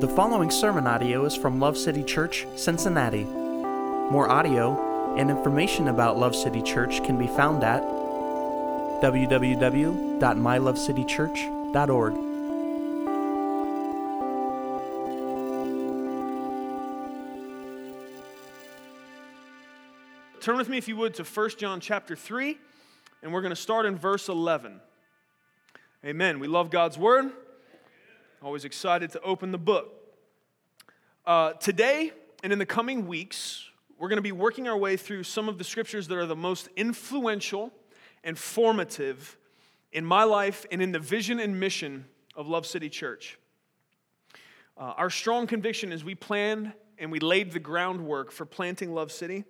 The following sermon audio is from Love City Church, Cincinnati. More audio and information about Love City Church can be found at www.mylovecitychurch.org. Turn with me, if you would, to 1 John chapter 3, and we're going to start in verse 11. Amen. We love God's word. Always excited to open the book. Uh, today and in the coming weeks, we're going to be working our way through some of the scriptures that are the most influential and formative in my life and in the vision and mission of Love City Church. Uh, our strong conviction as we planned and we laid the groundwork for planting Love City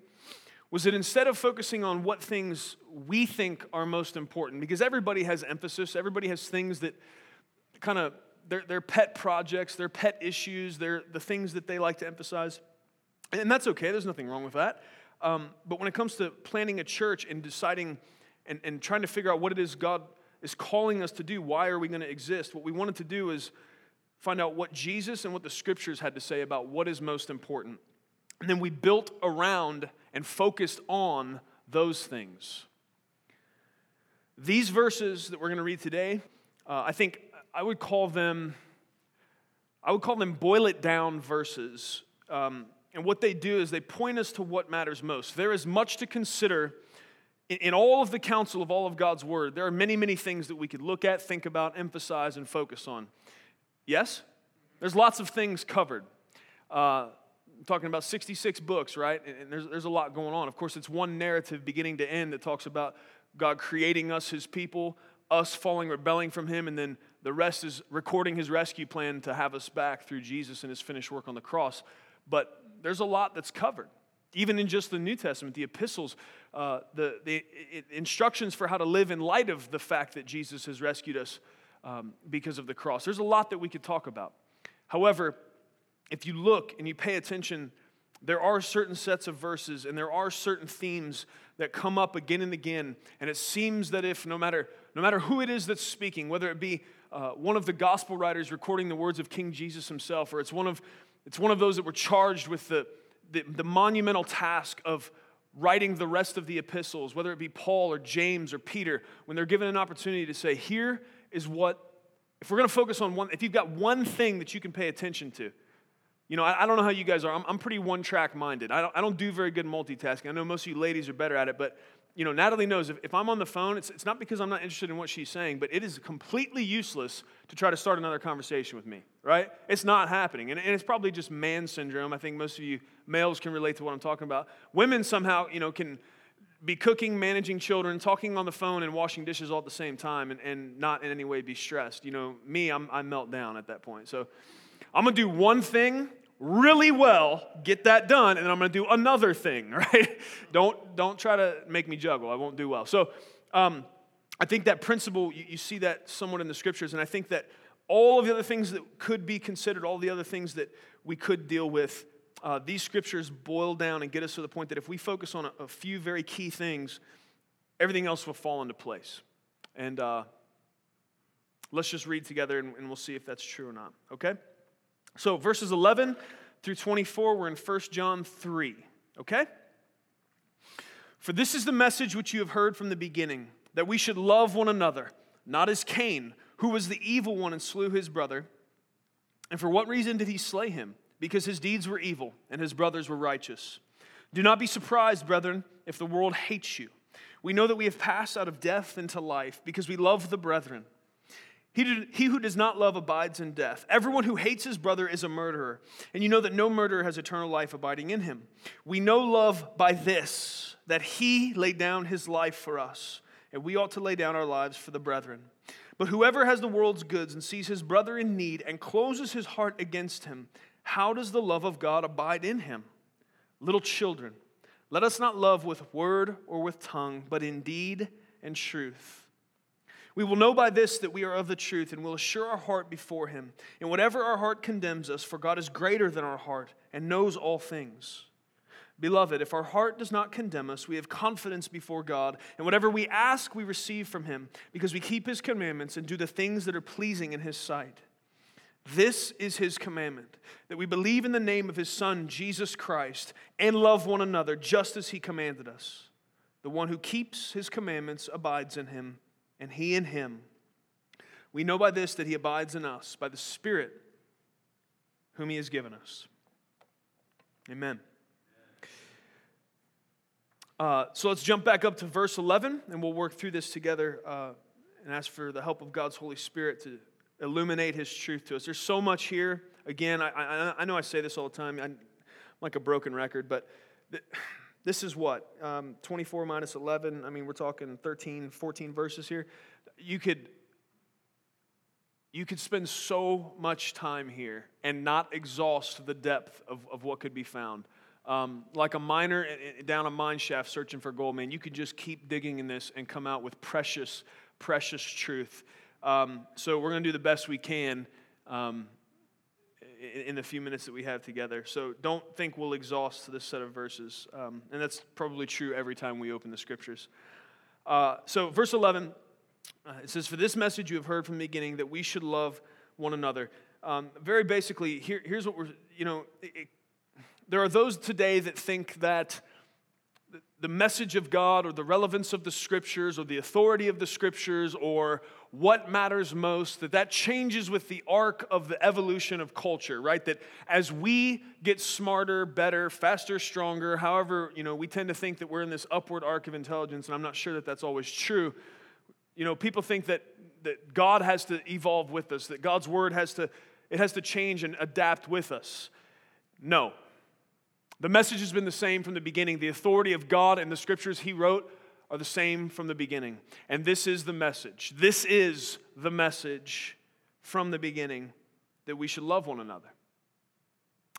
was that instead of focusing on what things we think are most important, because everybody has emphasis, everybody has things that kind of their, their pet projects, their pet issues, their, the things that they like to emphasize. And that's okay, there's nothing wrong with that. Um, but when it comes to planning a church and deciding and, and trying to figure out what it is God is calling us to do, why are we going to exist, what we wanted to do is find out what Jesus and what the scriptures had to say about what is most important. And then we built around and focused on those things. These verses that we're going to read today, uh, I think I would call them, I would call them boil it down verses. Um, and what they do is they point us to what matters most. There is much to consider in, in all of the counsel of all of God's word. There are many, many things that we could look at, think about, emphasize, and focus on. Yes? There's lots of things covered. Uh, talking about 66 books, right? And there's, there's a lot going on. Of course, it's one narrative beginning to end that talks about God creating us, his people, us falling, rebelling from him, and then the rest is recording his rescue plan to have us back through Jesus and his finished work on the cross. But there's a lot that's covered. Even in just the New Testament, the epistles, uh, the, the instructions for how to live in light of the fact that Jesus has rescued us um, because of the cross. There's a lot that we could talk about. However, if you look and you pay attention, there are certain sets of verses and there are certain themes that come up again and again. And it seems that if no matter, no matter who it is that's speaking, whether it be uh, one of the gospel writers recording the words of King Jesus himself, or it's one of, it's one of those that were charged with the, the, the monumental task of writing the rest of the epistles, whether it be Paul or James or Peter, when they're given an opportunity to say, here is what, if we're going to focus on one, if you've got one thing that you can pay attention to, you know, I, I, don't know how you guys are. I'm, I'm pretty one track minded. I don't, I don't do very good multitasking. I know most of you ladies are better at it, but, you know, Natalie knows if, if I'm on the phone, it's, it's not because I'm not interested in what she's saying, but it is completely useless to try to start another conversation with me, right? It's not happening. And, and it's probably just man syndrome. I think most of you males can relate to what I'm talking about. Women somehow, you know, can be cooking, managing children, talking on the phone, and washing dishes all at the same time and, and not in any way be stressed. You know, me, I'm, I melt down at that point. So, I'm going to do one thing really well, get that done, and then I'm going to do another thing, right? don't, don't try to make me juggle. I won't do well. So um, I think that principle, you, you see that somewhat in the scriptures, and I think that all of the other things that could be considered, all the other things that we could deal with, uh, these scriptures boil down and get us to the point that if we focus on a, a few very key things, everything else will fall into place. And uh, let's just read together and, and we'll see if that's true or not, okay? So, verses 11 through 24, we're in 1 John 3, okay? For this is the message which you have heard from the beginning, that we should love one another, not as Cain, who was the evil one and slew his brother. And for what reason did he slay him? Because his deeds were evil and his brothers were righteous. Do not be surprised, brethren, if the world hates you. We know that we have passed out of death into life because we love the brethren. He, he who does not love abides in death. Everyone who hates his brother is a murderer. And you know that no murderer has eternal life abiding in him. We know love by this, that he laid down his life for us, and we ought to lay down our lives for the brethren. But whoever has the world's goods and sees his brother in need and closes his heart against him, how does the love of God abide in him? Little children, let us not love with word or with tongue, but in deed and truth. We will know by this that we are of the truth and will assure our heart before Him. And whatever our heart condemns us, for God is greater than our heart and knows all things. Beloved, if our heart does not condemn us, we have confidence before God, and whatever we ask, we receive from Him, because we keep His commandments and do the things that are pleasing in His sight. This is his commandment that we believe in the name of his Son, Jesus Christ, and love one another just as he commanded us. The one who keeps his commandments abides in him, and he in him. We know by this that he abides in us, by the Spirit whom he has given us. Amen. Uh, so let's jump back up to verse 11, and we'll work through this together uh, and ask for the help of God's Holy Spirit to illuminate His truth to us. There's so much here. Again, I, I, I know I say this all the time. I'm like a broken record, but th- this is what? Um, 24 minus 11. I mean, we're talking 13, 14 verses here. You could. You could spend so much time here and not exhaust the depth of, of what could be found. Um, like a miner down a mine shaft searching for gold, man, you could just keep digging in this and come out with precious, precious truth. Um, so we're going to do the best we can um, in, the few minutes that we have together. So don't think we'll exhaust this set of verses. Um, and that's probably true every time we open the scriptures. Uh, so, verse 11, uh, it says, For this message you have heard from the beginning that we should love one another. Um, very basically, here, here's what we're, you know, it, there are those today that think that the message of God or the relevance of the scriptures or the authority of the scriptures or what matters most, that that changes with the arc of the evolution of culture, right? That as we get smarter, better, faster, stronger, however, you know, we tend to think that we're in this upward arc of intelligence, and I'm not sure that that's always true. You know, people think that, that God has to evolve with us, that God's word has to, it has to change and adapt with us. No. The message has been the same from the beginning. The authority of God and the scriptures he wrote are the same from the beginning. And this is the message. This is the message from the beginning that we should love one another.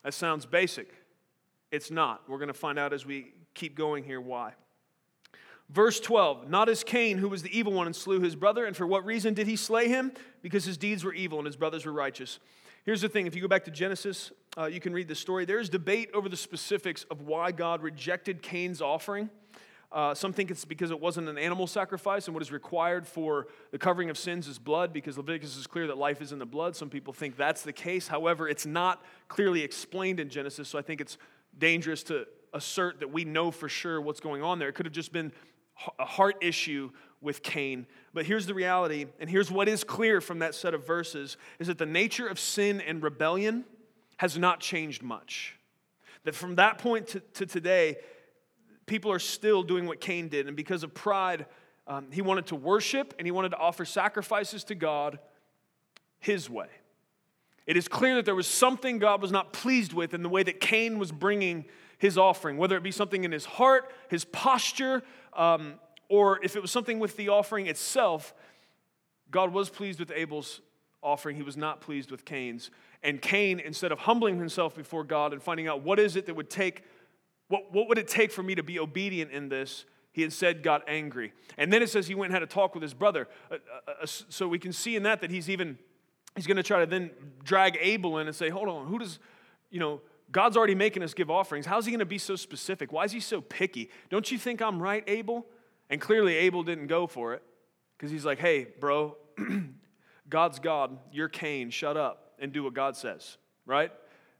That sounds basic. It's not. We're going to find out as we keep going here why. Verse 12 Not as Cain, who was the evil one and slew his brother. And for what reason did he slay him? Because his deeds were evil and his brothers were righteous. Here's the thing if you go back to Genesis, uh, you can read the story. There's debate over the specifics of why God rejected Cain's offering. Uh, some think it's because it wasn't an animal sacrifice, and what is required for the covering of sins is blood, because Leviticus is clear that life is in the blood. Some people think that's the case. However, it's not clearly explained in Genesis, so I think it's dangerous to assert that we know for sure what's going on there. It could have just been a heart issue with Cain. But here's the reality, and here's what is clear from that set of verses is that the nature of sin and rebellion has not changed much. That from that point to, to today, people are still doing what Cain did. And because of pride, um, he wanted to worship and he wanted to offer sacrifices to God his way. It is clear that there was something God was not pleased with in the way that Cain was bringing his offering, whether it be something in his heart, his posture, um, or if it was something with the offering itself. God was pleased with Abel's offering, he was not pleased with Cain's. And Cain, instead of humbling himself before God and finding out what is it that would take what, what would it take for me to be obedient in this? He instead got angry. And then it says he went and had a talk with his brother. Uh, uh, uh so we can see in that that he's even, he's going to try to then drag Abel in and say, hold on, who does, you know, God's already making us give offerings. How's he going to be so specific? Why is he so picky? Don't you think I'm right, Abel? And clearly, Abel didn't go for it because he's like, hey, bro, God's God, you're Cain, shut up and do what God says, right?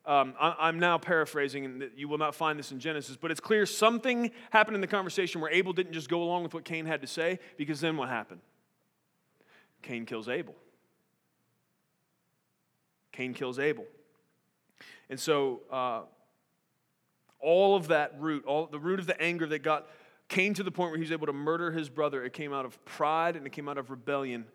Um, I, am now paraphrasing, and you will not find this in Genesis, but it's clear something happened in the conversation where Abel didn't just go along with what Cain had to say, because then what happened? Cain kills Abel. Cain kills Abel. And so, uh, all of that root, all the root of the anger that got Cain to the point where he was able to murder his brother, it came out of pride and it came out of rebellion,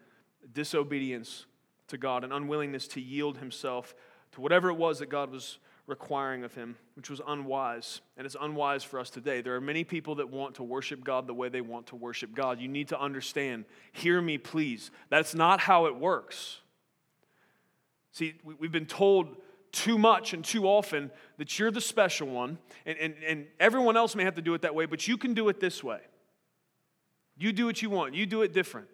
disobedience to God, and unwillingness to yield himself to whatever it was that God was requiring of him, which was unwise. And it's unwise for us today. There are many people that want to worship God the way they want to worship God. You need to understand, hear me, please. That's not how it works. See, we've been told too much and too often that you're the special one, and, and, and everyone else may have to do it that way, but you can do it this way. You do what you want, you do it different.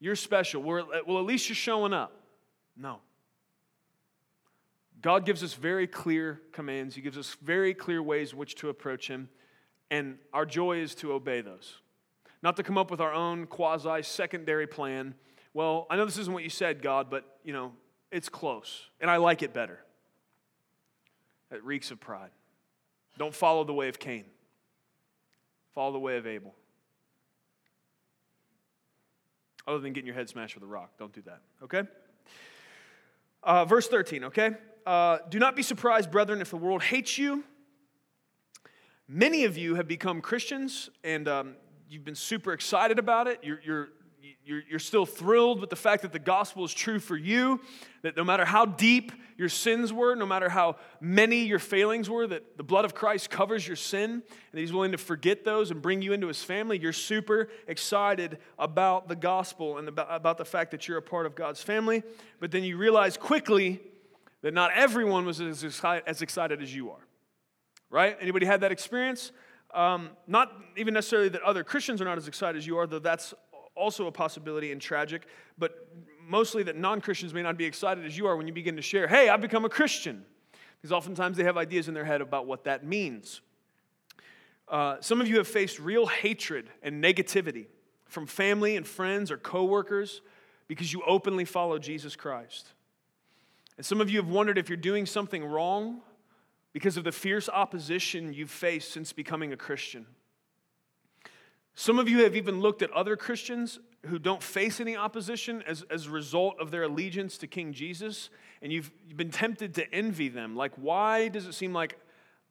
You're special. Well, at least you're showing up. No. God gives us very clear commands, He gives us very clear ways in which to approach Him, and our joy is to obey those. Not to come up with our own quasi secondary plan. Well, I know this isn't what you said, God, but you know, it's close, and I like it better. It reeks of pride. Don't follow the way of Cain, follow the way of Abel. Other than getting your head smashed with a rock, don't do that, okay? Uh, verse 13, okay? Uh, do not be surprised, brethren, if the world hates you. Many of you have become Christians and um, you've been super excited about it. You're, you're, you're, you're still thrilled with the fact that the gospel is true for you, that no matter how deep your sins were, no matter how many your failings were, that the blood of Christ covers your sin, and He's willing to forget those and bring you into His family, you're super excited about the gospel and about, about the fact that you're a part of God's family. But then you realize quickly that not everyone was as excited as, excited as you are. Right? Anybody had that experience? Um, not even necessarily that other Christians are not as excited as you are, though that's also a possibility and tragic, but mostly that non Christians may not be excited as you are when you begin to share, hey, I've become a Christian. Because oftentimes they have ideas in their head about what that means. Uh, some of you have faced real hatred and negativity from family and friends or coworkers because you openly follow Jesus Christ. And some of you have wondered if you're doing something wrong because of the fierce opposition you've faced since becoming a Christian. Some of you have even looked at other Christians who don't face any opposition as, as a result of their allegiance to King Jesus, and you've, been tempted to envy them. Like, why does it seem like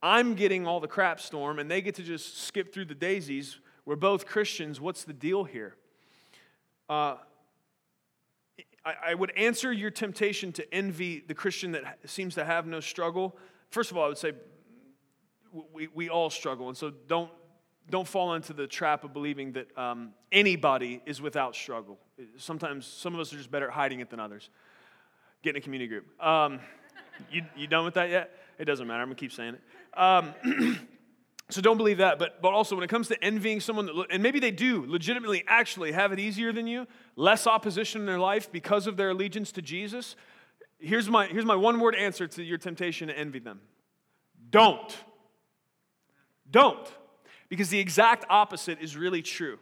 I'm getting all the crap storm and they get to just skip through the daisies? We're both Christians. What's the deal here? Uh, I, I would answer your temptation to envy the Christian that seems to have no struggle. First of all, I would say we, we all struggle, and so don't don't fall into the trap of believing that um, anybody is without struggle. Sometimes some of us are just better at hiding it than others. Get in a community group. Um, you, you done with that yet? It doesn't matter. I'm going to keep saying it. Um, so don't believe that. But, but also, when it comes to envying someone, that, and maybe they do legitimately actually have it easier than you, less opposition in their life because of their allegiance to Jesus, here's my, here's my one word answer to your temptation to envy them don't. Don't. Because the exact opposite is really true.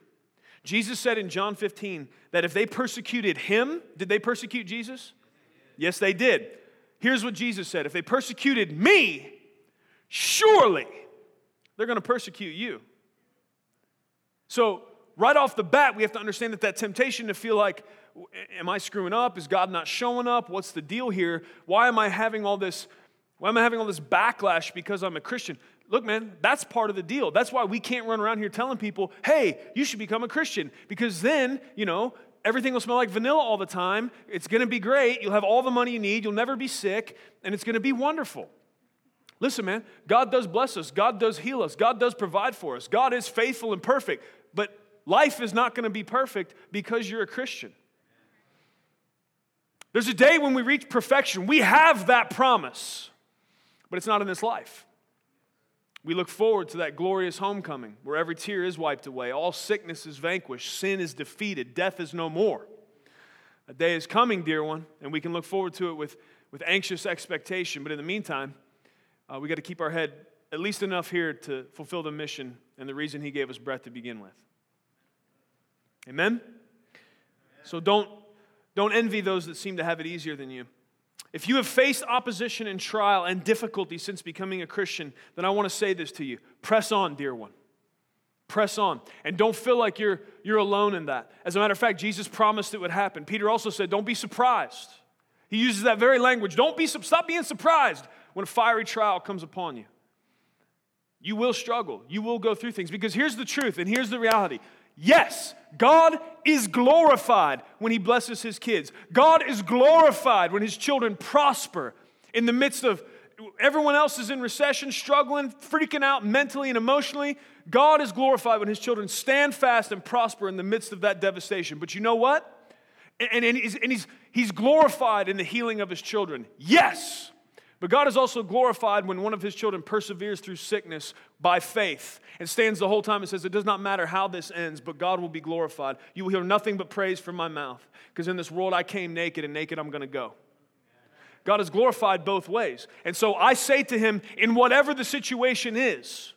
Jesus said in John 15 that if they persecuted him, did they persecute Jesus? Yes, they did. Here's what Jesus said If they persecuted me, surely they're going to persecute you. So, right off the bat, we have to understand that that temptation to feel like, am I screwing up? Is God not showing up? What's the deal here? Why am I having all this? Why am I having all this backlash because I'm a Christian? look, man, that's part of the deal. That's why we can't run around here telling people, hey, you should become a Christian. Because then, you know, everything will smell like vanilla all the time. It's going to be great. You'll have all the money you need. You'll never be sick. And it's going to be wonderful. Listen, man, God does bless us. God does heal us. God does provide for us. God is faithful and perfect. But life is not going to be perfect because you're a Christian. There's a day when we reach perfection. We have that promise, but it's not in this life. We look forward to that glorious homecoming where every tear is wiped away, all sickness is vanquished, sin is defeated, death is no more. A day is coming, dear one, and we can look forward to it with, with anxious expectation. But in the meantime, uh, we got to keep our head at least enough here to fulfill the mission and the reason He gave us breath to begin with. Amen? So don't, don't envy those that seem to have it easier than you. If you have faced opposition and trial and difficulty since becoming a Christian, then I want to say this to you press on, dear one. Press on. And don't feel like you're, you're alone in that. As a matter of fact, Jesus promised it would happen. Peter also said, Don't be surprised. He uses that very language. Don't be, stop being surprised when a fiery trial comes upon you. You will struggle. You will go through things because here's the truth and here's the reality Yes, God is glorified when He blesses His kids. God is glorified when His children prosper in the midst of everyone else is in recession, struggling, freaking out mentally and emotionally. God is glorified when His children stand fast and prosper in the midst of that devastation. But you know what? And, and, he's, and he's, he's glorified in the healing of His children. Yes. But God is also glorified when one of his children perseveres through sickness by faith and stands the whole time and says, It does not matter how this ends, but God will be glorified. You will hear nothing but praise from my mouth, because in this world I came naked, and naked I'm going to go. God is glorified both ways. And so I say to him, in whatever the situation is,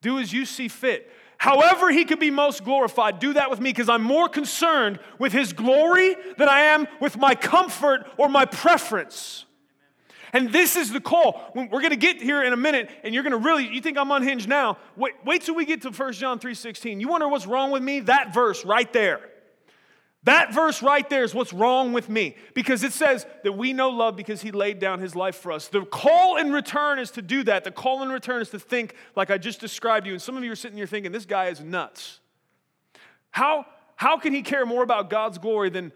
do as you see fit. However, he could be most glorified, do that with me because I'm more concerned with his glory than I am with my comfort or my preference. And this is the call. We're going to get here in a minute, and you're going to really, you think I'm unhinged now? Wait, wait till we get to 1 John 3.16. You wonder what's wrong with me? That verse right there. That verse right there is what's wrong with me because it says that we know love because he laid down his life for us. The call in return is to do that. The call in return is to think like I just described you. And some of you are sitting here thinking, this guy is nuts. How, how can he care more about God's glory than,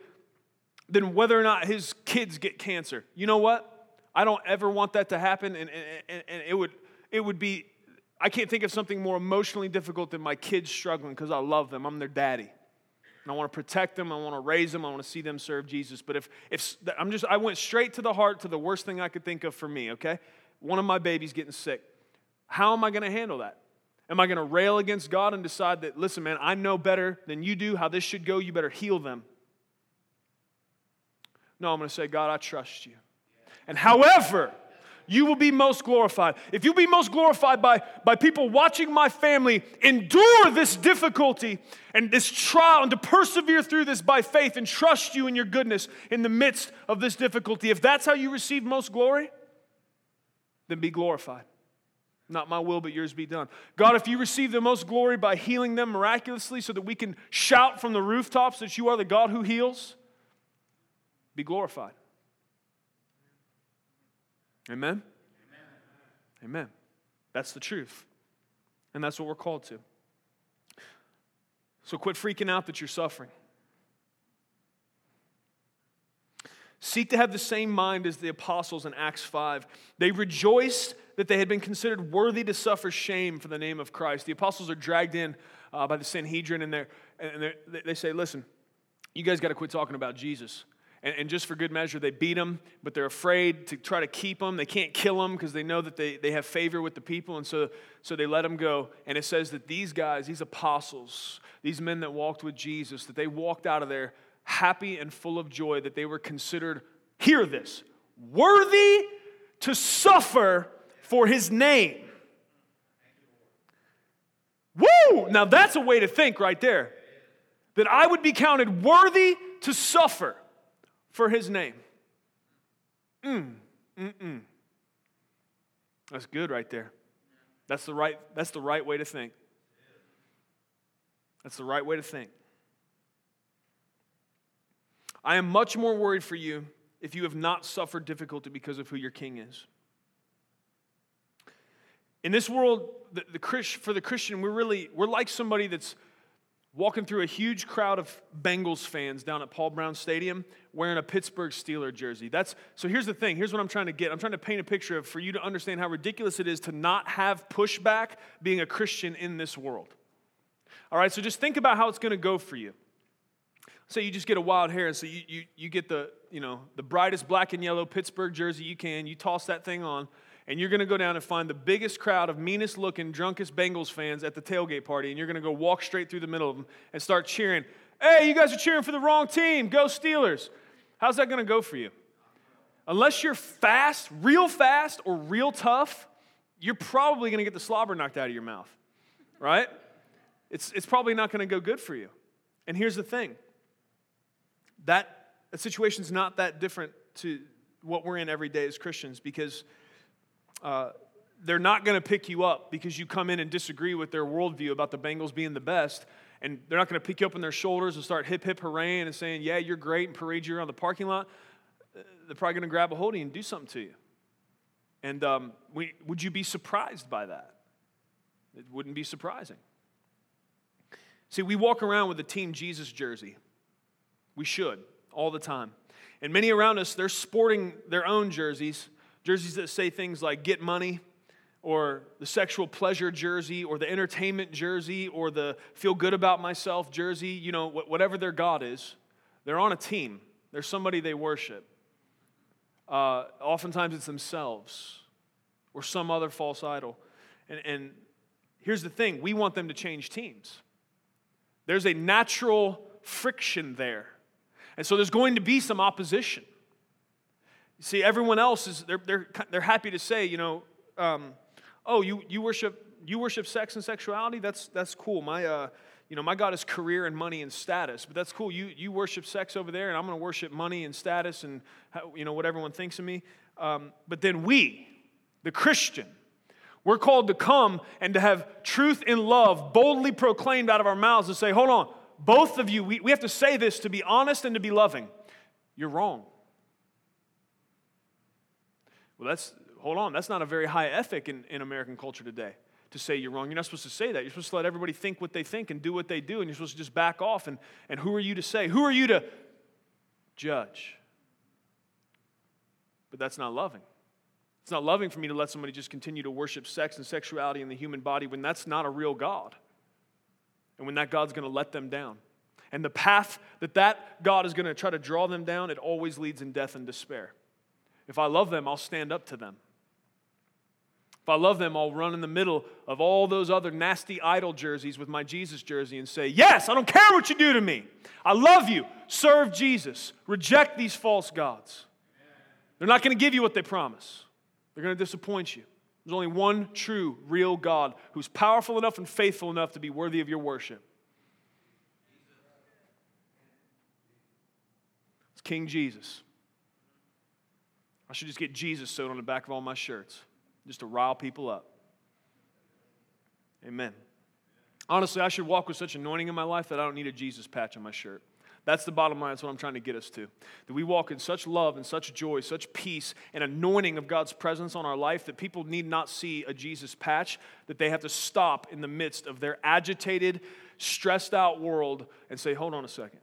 than whether or not his kids get cancer? You know what? I don't ever want that to happen, and, and, and it, would, it would be, I can't think of something more emotionally difficult than my kids struggling because I love them. I'm their daddy. And I want to protect them. I want to raise them. I want to see them serve Jesus. But if, if I'm just, I went straight to the heart to the worst thing I could think of for me, okay? One of my babies getting sick. How am I going to handle that? Am I going to rail against God and decide that, listen, man, I know better than you do how this should go. You better heal them. No, I'm going to say, God, I trust you. And however, you will be most glorified. If you be most glorified by, by people watching my family endure this difficulty and this trial and to persevere through this by faith and trust you in your goodness in the midst of this difficulty, if that's how you receive most glory, then be glorified. Not my will, but yours be done. God, if you receive the most glory by healing them miraculously so that we can shout from the rooftops that you are the God who heals, be glorified. Amen? Amen? Amen. That's the truth. And that's what we're called to. So quit freaking out that you're suffering. Seek to have the same mind as the apostles in Acts 5. They rejoiced that they had been considered worthy to suffer shame for the name of Christ. The apostles are dragged in uh, by the Sanhedrin, and, they're, and they're, they say, Listen, you guys got to quit talking about Jesus. And, and, just for good measure, they beat him, but they're afraid to try to keep him. They can't kill him because they know that they, they have favor with the people. And so, so they let him go. And it says that these guys, these apostles, these men that walked with Jesus, that they walked out of there happy and full of joy, that they were considered, hear this, worthy to suffer for his name. Woo! Now that's a way to think right there. That I would be counted worthy to suffer for his name. Mm, mm-mm. That's good right there. That's the right, that's the right way to think. That's the right way to think. I am much more worried for you if you have not suffered difficulty because of who your king is. In this world, the, the, for the Christian, we're really, we're like somebody that's walking through a huge crowd of Bengals fans down at Paul Brown Stadium wearing a Pittsburgh Steeler jersey. That's so here's the thing. Here's what I'm trying to get. I'm trying to paint a picture of for you to understand how ridiculous it is to not have pushback being a Christian in this world. All right, so just think about how it's going to go for you. Say you just get a wild hair, and so you, you, you get the, you know, the brightest black and yellow Pittsburgh jersey you can. You toss that thing on, and you're going to go down and find the biggest crowd of meanest looking, drunkest Bengals fans at the tailgate party, and you're going to go walk straight through the middle of them and start cheering, Hey, you guys are cheering for the wrong team. Go Steelers. How's that going to go for you? Unless you're fast, real fast, or real tough, you're probably going to get the slobber knocked out of your mouth, right? It's, it's probably not going to go good for you. And here's the thing that, that situation's not that different to what we're in every day as Christians because uh, they're not going to pick you up because you come in and disagree with their worldview about the Bengals being the best. And they're not going to pick you up on their shoulders and start hip hip hurraying and saying, Yeah, you're great, and parade you around the parking lot. They're probably going to grab a hold of you and do something to you. And um, we, would you be surprised by that? It wouldn't be surprising. See, we walk around with a Team Jesus jersey. We should, all the time. And many around us, they're sporting their own jerseys jerseys that say things like get money, or the sexual pleasure jersey, or the entertainment jersey, or the feel good about myself jersey, you know, whatever their God is. They're on a team, there's somebody they worship. Uh, oftentimes it's themselves or some other false idol. And, and here's the thing we want them to change teams. There's a natural friction there. And so there's going to be some opposition. See, everyone else is, they're, they're, they're happy to say, you know, um, oh, you, you worship you worship sex and sexuality. That's that's cool. My uh, you know, my God is career and money and status, but that's cool. You, you worship sex over there, and I'm going to worship money and status and, you know, what everyone thinks of me. Um, but then we, the Christian, we're called to come and to have truth in love boldly proclaimed out of our mouths and say, hold on, both of you, we, we have to say this to be honest and to be loving. You're wrong. Well, that's, hold on, that's not a very high ethic in, in American culture today to say you're wrong. You're not supposed to say that. You're supposed to let everybody think what they think and do what they do, and you're supposed to just back off. And, and who are you to say? Who are you to judge? But that's not loving. It's not loving for me to let somebody just continue to worship sex and sexuality in the human body when that's not a real God. And when that God's going to let them down. And the path that that God is going to try to draw them down, it always leads in death and despair. If I love them, I'll stand up to them. If I love them, I'll run in the middle of all those other nasty idol jerseys with my Jesus jersey and say, Yes, I don't care what you do to me. I love you. Serve Jesus. Reject these false gods. They're not going to give you what they promise, they're going to disappoint you. There's only one true, real God who's powerful enough and faithful enough to be worthy of your worship. It's King Jesus. I should just get Jesus sewed on the back of all my shirts just to rile people up. Amen. Honestly, I should walk with such anointing in my life that I don't need a Jesus patch on my shirt. That's the bottom line. That's what I'm trying to get us to. That we walk in such love and such joy, such peace, and anointing of God's presence on our life that people need not see a Jesus patch, that they have to stop in the midst of their agitated, stressed out world and say, hold on a second.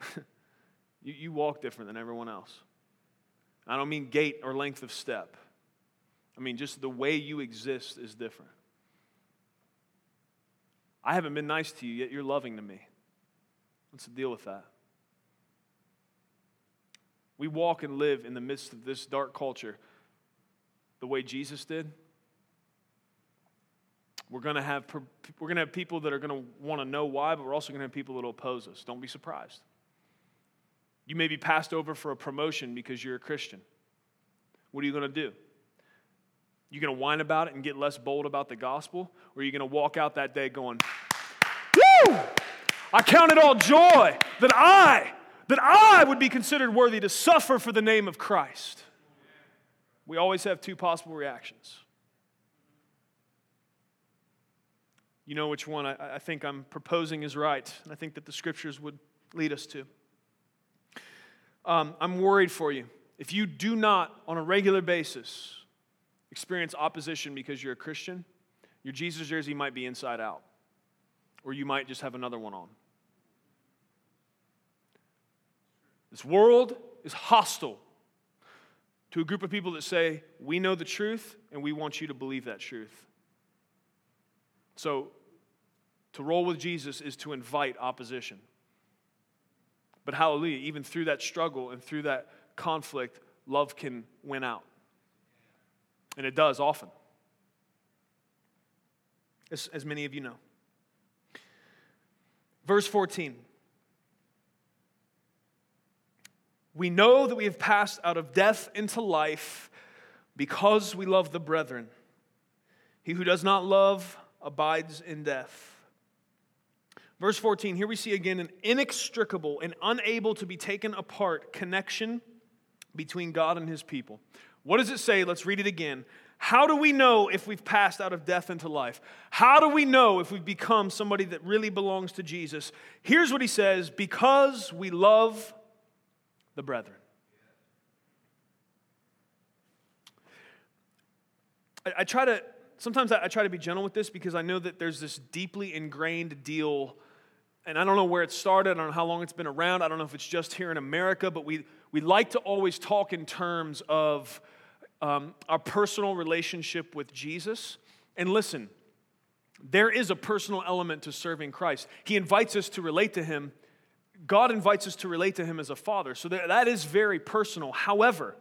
you, you walk different than everyone else. I don't mean gait or length of step. I mean, just the way you exist is different. I haven't been nice to you, yet you're loving to me. What's the deal with that? We walk and live in the midst of this dark culture the way Jesus did. We're going to have, we're going to have people that are going to want to know why, but we're also going to have people that will oppose us. Don't be surprised. You may be passed over for a promotion because you're a Christian. What are you going to do? You going to whine about it and get less bold about the gospel? Or are you going to walk out that day going, Woo! I count it all joy that I, that I would be considered worthy to suffer for the name of Christ. We always have two possible reactions. You know which one I, I think I'm proposing is right, and I think that the scriptures would lead us to. Um, I'm worried for you. If you do not, on a regular basis, experience opposition because you're a Christian, your Jesus jersey might be inside out, or you might just have another one on. This world is hostile to a group of people that say, We know the truth and we want you to believe that truth. So, to roll with Jesus is to invite opposition. But hallelujah, even through that struggle and through that conflict, love can win out. And it does often, as, as many of you know. Verse 14. We know that we have passed out of death into life because we love the brethren. He who does not love abides in death. Verse 14, here we see again an inextricable and unable to be taken apart connection between God and his people. What does it say? Let's read it again. How do we know if we've passed out of death into life? How do we know if we've become somebody that really belongs to Jesus? Here's what he says because we love the brethren. I, I try to, sometimes I, I try to be gentle with this because I know that there's this deeply ingrained deal and I don't know where it started, I don't know how long it's been around, I don't know if it's just here in America, but we, we like to always talk in terms of um, our personal relationship with Jesus. And listen, there is a personal element to serving Christ. He invites us to relate to Him. God invites us to relate to Him as a father. So that, that is very personal. However,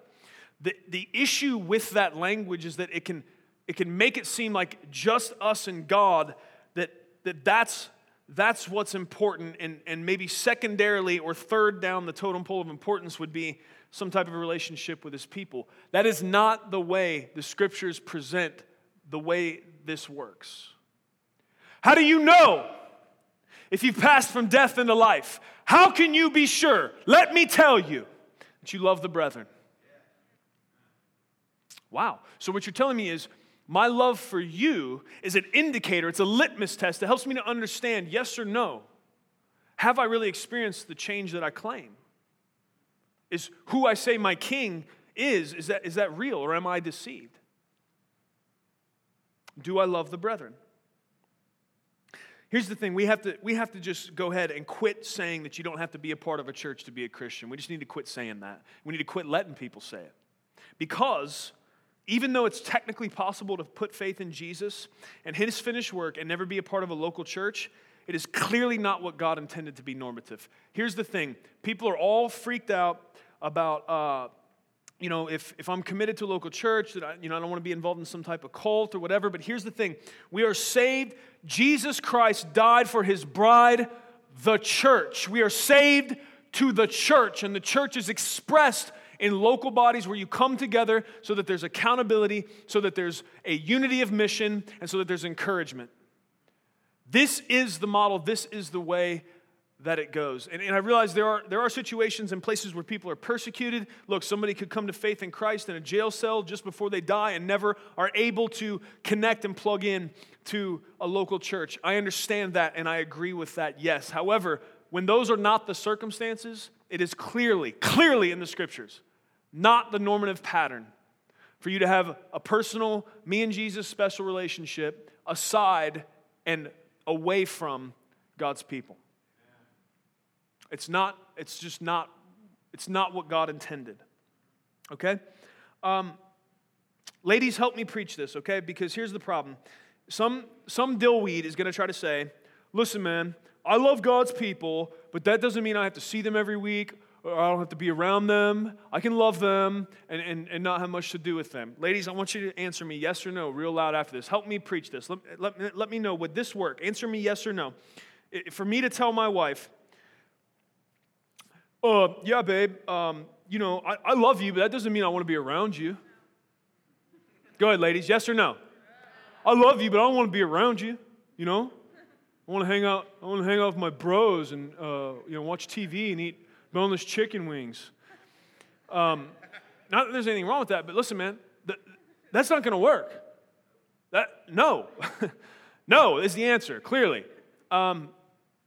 the, the issue with that language is that it can, it can make it seem like just us and God, that, that that's that's what's important. And, and maybe secondarily or third down the totem pole of importance would be some type of relationship with his people. That is not the way the scriptures present the way this works. How do you know if you've passed from death into life? How can you be sure? Let me tell you that you love the brethren. Wow. So, what you're telling me is my love for you is an indicator, it's a litmus test that helps me to understand yes or no. Have I really experienced the change that I claim? Is who I say my king is, is that, is that real or am I deceived? Do I love the brethren? Here's the thing we have, to, we have to just go ahead and quit saying that you don't have to be a part of a church to be a Christian. We just need to quit saying that. We need to quit letting people say it. Because even though it's technically possible to put faith in Jesus and his finished work and never be a part of a local church, it is clearly not what God intended to be normative. Here's the thing people are all freaked out about. Uh, you know, if, if I'm committed to a local church, that I, you know, I don't want to be involved in some type of cult or whatever. But here's the thing we are saved. Jesus Christ died for his bride, the church. We are saved to the church, and the church is expressed in local bodies where you come together so that there's accountability, so that there's a unity of mission, and so that there's encouragement. This is the model, this is the way that it goes. And, and, I realize there are, there are situations and places where people are persecuted. Look, somebody could come to faith in Christ in a jail cell just before they die and never are able to connect and plug in to a local church. I understand that and I agree with that, yes. However, when those are not the circumstances, it is clearly, clearly in the scriptures, not the normative pattern for you to have a personal, me and Jesus special relationship aside and away from God's people. It's not, it's just not, it's not what God intended. Okay? Um, ladies, help me preach this, okay? Because here's the problem. Some, some dillweed is going to try to say, listen, man, I love God's people, but that doesn't mean I have to see them every week or I don't have to be around them. I can love them and, and, and not have much to do with them. Ladies, I want you to answer me yes or no real loud after this. Help me preach this. Let, let, let me know, would this work? Answer me yes or no. For me to tell my wife, uh, yeah, babe, um, you know, I, I love you, but that doesn't mean I want to be around you. Go ahead, ladies, yes or no? I love you, but I don't want to be around you, you know? I want to hang out, I want to hang out with my bros and, uh, you know, watch TV and eat boneless chicken wings. Um, not that there's anything wrong with that, but listen, man, th- that's not going to work. That, no. no is the answer, clearly. Um,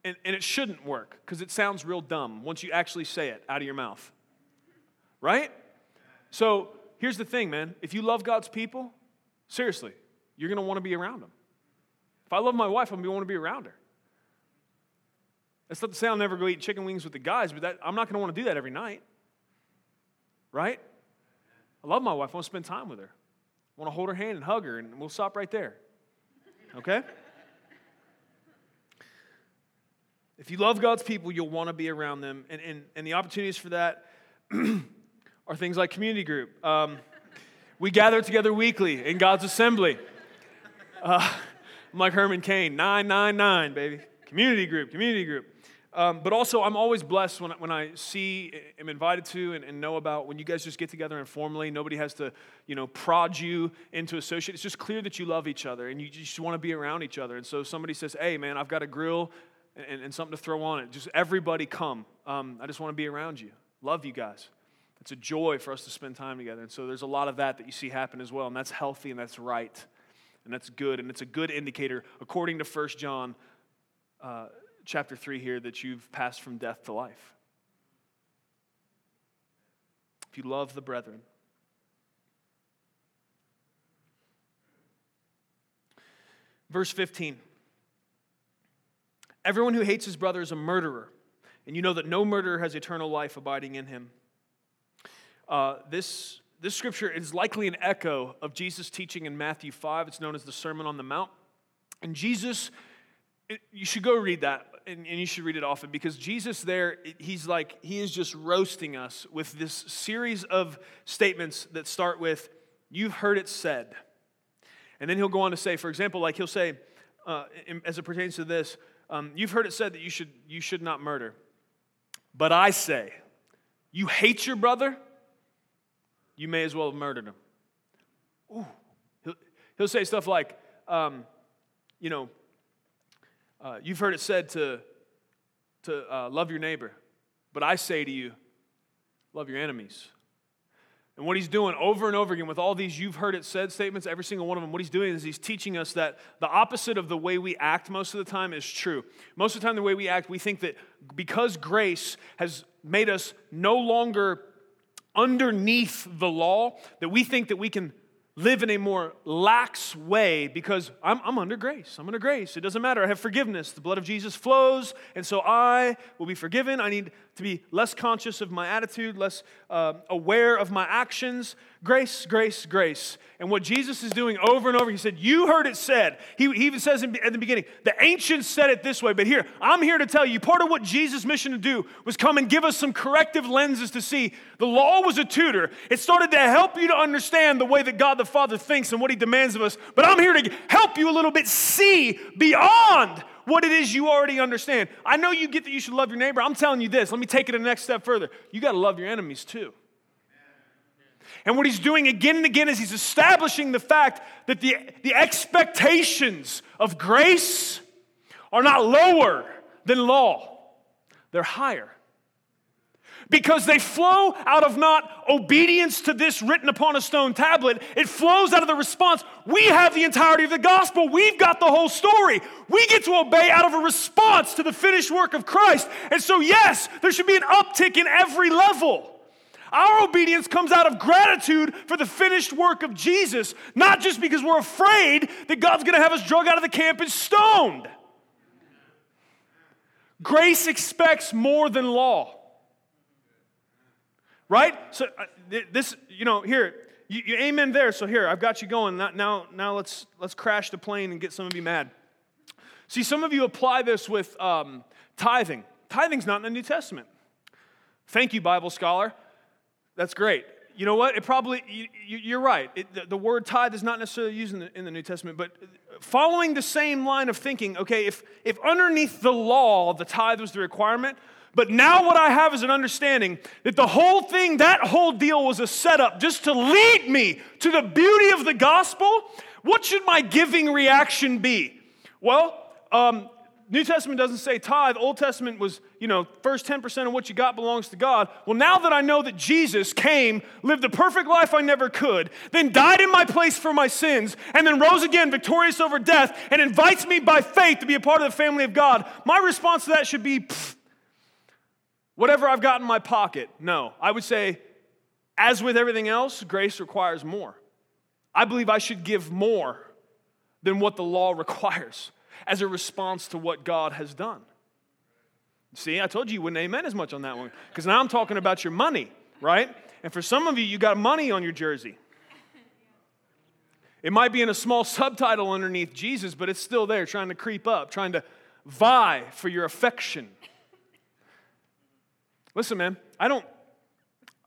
and, and it shouldn't work because it sounds real dumb once you actually say it out of your mouth. Right? So here's the thing, man. If you love God's people, seriously, you're going to want to be around them. If I love my wife, I'm going to want to be around her. That's not to say I'll never go eat chicken wings with the guys, but that, I'm not going to want to do that every night. Right? I love my wife. I want to spend time with her. I want to hold her hand and hug her, and we'll stop right there. Okay? If you love God's people, you'll want to be around them. And, and, and the opportunities for that are things like community group. Um, we gather together weekly in God's assembly. Uh, I'm like Herman Cain, 999, baby. Community group, community group. Um, but also, I'm always blessed when, when I see, am invited to, and, and, know about when you guys just get together informally. Nobody has to, you know, prod you into associate. It's just clear that you love each other and you just want to be around each other. And so somebody says, "Hey, man, I've got a grill and, and something to throw on it. Just everybody come. Um, I just want to be around you. Love you guys. It's a joy for us to spend time together. And so there's a lot of that that you see happen as well. And that's healthy and that's right. And that's good. And it's a good indicator, according to 1 John uh, chapter 3 here, that you've passed from death to life. If you love the brethren, Verse 15. Everyone who hates his brother is a murderer, and you know that no murderer has eternal life abiding in him. Uh, this, this scripture is likely an echo of Jesus' teaching in Matthew 5. It's known as the Sermon on the Mount. And Jesus, it, you should go read that, and, and you should read it often because Jesus there, he's like, he is just roasting us with this series of statements that start with, You've heard it said. And then he'll go on to say, for example, like he'll say, uh, as it pertains to this, um, you've heard it said that you should, you should not murder. But I say, you hate your brother, you may as well have murdered him. Ooh. He'll, he'll say stuff like, um, you know, Uh, you've heard it said to, to uh, love your neighbor, but I say to you, love your enemies. And what he's doing over and over again with all these you've heard it said statements, every single one of them, what he's doing is he's teaching us that the opposite of the way we act most of the time is true. Most of the time, the way we act, we think that because grace has made us no longer underneath the law, that we think that we can live in a more lax way because I'm, I'm, under grace. I'm under grace. It doesn't matter. I have forgiveness. The blood of Jesus flows, and so I will be forgiven. I need to be less conscious of my attitude, less uh, aware of my actions. Grace, grace, grace. And what Jesus is doing over and over, he said, You heard it said. He, he even says in, at the beginning, the ancients said it this way, but here, I'm here to tell you part of what Jesus' mission to do was come and give us some corrective lenses to see. The law was a tutor, it started to help you to understand the way that God the Father thinks and what he demands of us. But I'm here to help you a little bit see beyond what it is you already understand. I know you get that you should love your neighbor. I'm telling you this. Let me take it a next step further. You got to love your enemies too. And what he's doing again and again is he's establishing the fact that the, the expectations of grace are not lower than law, they're higher. Because they flow out of not obedience to this written upon a stone tablet, it flows out of the response. We have the entirety of the gospel, we've got the whole story. We get to obey out of a response to the finished work of Christ. And so, yes, there should be an uptick in every level. Our obedience comes out of gratitude for the finished work of Jesus, not just because we're afraid that God's to have us drug out of the camp and stoned. Grace expects more than law. Right? So, uh, this, you know, here, you, you, amen there. So, here, I've got you going. Now, now, now let's, let's crash the plane and get some of you mad. See, some of you apply this with um, tithing. Tithing's not in the New Testament. Thank you, Bible scholar. That's great. You know what? It probably, you, are right. It, the, the, word tithe is not necessarily used in the, in the New Testament, but following the same line of thinking, okay, if, if underneath the law the tithe was the requirement, but now what I have is an understanding that the whole thing, that whole deal was a setup just to lead me to the beauty of the gospel. What should my giving reaction be? Well, um, New Testament doesn't say tithe. Old Testament was, you know, first 10% of what you got belongs to God. Well, now that I know that Jesus came, lived the perfect life I never could, then died in my place for my sins, and then rose again victorious over death, and invites me by faith to be a part of the family of God, my response to that should be whatever I've got in my pocket. No. I would say, as with everything else, grace requires more. I believe I should give more than what the law requires as a response to what God has done. See, I told you you wouldn't amen as much on that one because now I'm talking about your money, right? And for some of you, you got money on your jersey. It might be in a small subtitle underneath Jesus, but it's still there trying to creep up, trying to vie for your affection. Listen, man, I don't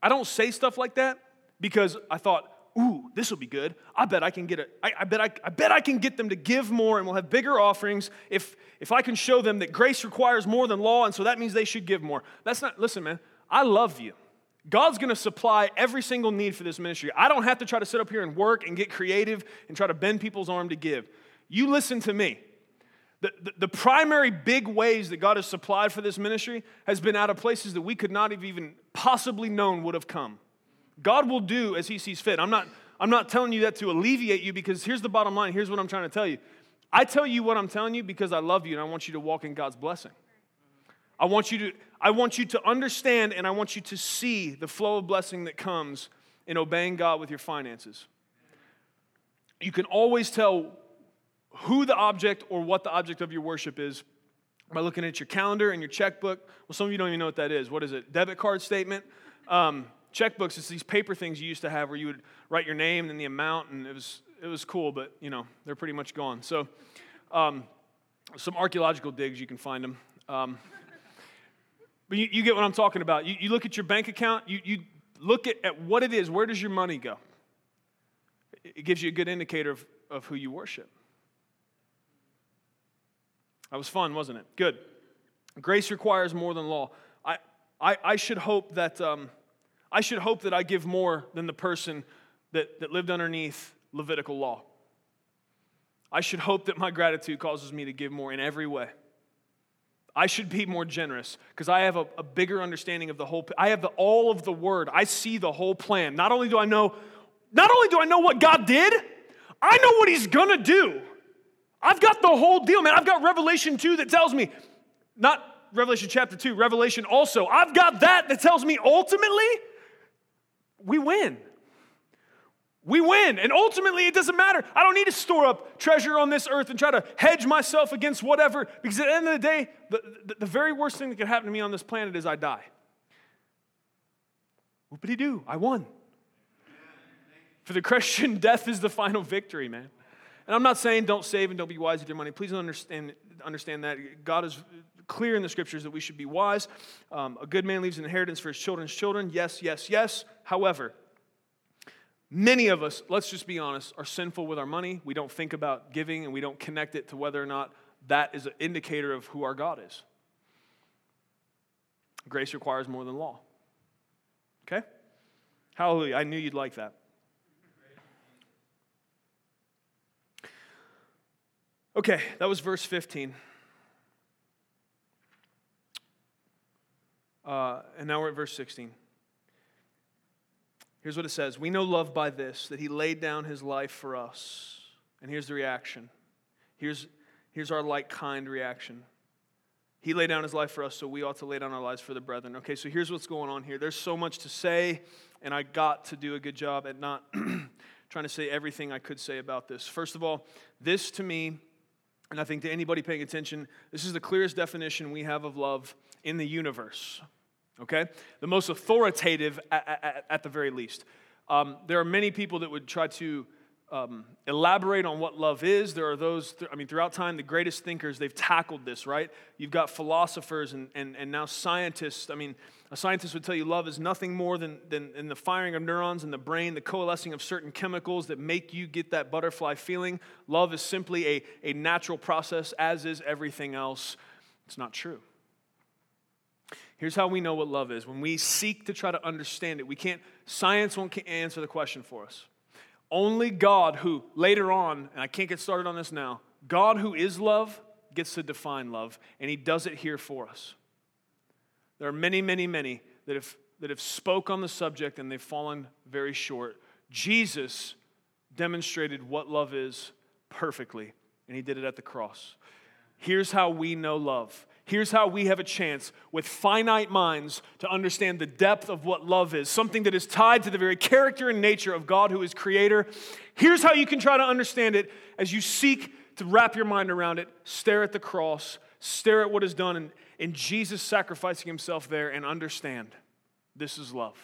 I don't say stuff like that because I thought ooh, this will be good. I bet I can get it. I, I, bet I, I bet I can get them to give more and we'll have bigger offerings if, if I can show them that grace requires more than law, and so that means they should give more. That's not, listen, man, I love you. God's gonna supply every single need for this ministry. I don't have to try to sit up here and work and get creative and try to bend people's arm to give. You listen to me. The, the, the, primary big ways that God has supplied for this ministry has been out of places that we could not have even possibly known would have come. God will do as he sees fit. I'm not, I'm not telling you that to alleviate you because here's the bottom line. Here's what I'm trying to tell you. I tell you what I'm telling you because I love you and I want you to walk in God's blessing. I want you to, I want you to understand and I want you to see the flow of blessing that comes in obeying God with your finances. You can always tell who the object or what the object of your worship is by looking at your calendar and your checkbook. Well, some of you don't even know what that is. What is it? Debit card statement? Um, checkbooks it's these paper things you used to have where you would write your name and the amount and it was it was cool but you know they're pretty much gone so um, some archaeological digs you can find them um, but you, you, get what i'm talking about you, you look at your bank account you, you look at, at what it is where does your money go it gives you a good indicator of, of who you worship that was fun wasn't it good grace requires more than law i, I, I should hope that um, I should hope that I give more than the person that, that lived underneath Levitical law. I should hope that my gratitude causes me to give more in every way. I should be more generous because I have a, a, bigger understanding of the whole. I have the, all of the word. I see the whole plan. Not only do I know, not only do I know what God did, I know what He's gonna do. I've got the whole deal, man. I've got Revelation 2 that tells me, not Revelation chapter 2, Revelation also. I've got that that tells me ultimately we win. We win. And ultimately, it doesn't matter. I don't need to store up treasure on this earth and try to hedge myself against whatever, because at the end of the day, the, the, the very worst thing that could happen to me on this planet is I die. Whoopity doo, I won. For the Christian, death is the final victory, man. And I'm not saying don't save and don't be wise with your money. Please understand, understand that. God is clear in the scriptures that we should be wise. Um, a good man leaves an inheritance for his children's children. Yes, yes, yes. However, Many of us, let's just be honest, are sinful with our money. We don't think about giving and we don't connect it to whether or not that is an indicator of who our God is. Grace requires more than law. Okay? Hallelujah. I knew you'd like that. Okay, that was verse 15. Uh, and now we're at verse 16. Here's what it says We know love by this, that he laid down his life for us. And here's the reaction. Here's, here's our like kind reaction. He laid down his life for us, so we ought to lay down our lives for the brethren. Okay, so here's what's going on here. There's so much to say, and I got to do a good job at not trying to say everything I could say about this. First of all, this to me, and I think to anybody paying attention, this is the clearest definition we have of love in the universe okay? The most authoritative at, at, at the very least. Um, there are many people that would try to um, elaborate on what love is. There are those, I mean, throughout time, the greatest thinkers, they've tackled this, right? You've got philosophers and, and, and now scientists. I mean, a scientist would tell you love is nothing more than, than, than the firing of neurons in the brain, the coalescing of certain chemicals that make you get that butterfly feeling. Love is simply a, a natural process, as is everything else. It's not true. Here's how we know what love is. When we seek to try to understand it, we can't, science won't answer the question for us. Only God, who later on, and I can't get started on this now, God who is love gets to define love, and He does it here for us. There are many, many, many that have, that have spoke on the subject and they've fallen very short. Jesus demonstrated what love is perfectly, and He did it at the cross. Here's how we know love Here's how we have a chance with finite minds to understand the depth of what love is, something that is tied to the very character and nature of God who is creator. Here's how you can try to understand it as you seek to wrap your mind around it. Stare at the cross, stare at what is done in, in Jesus sacrificing himself there, and understand this is love.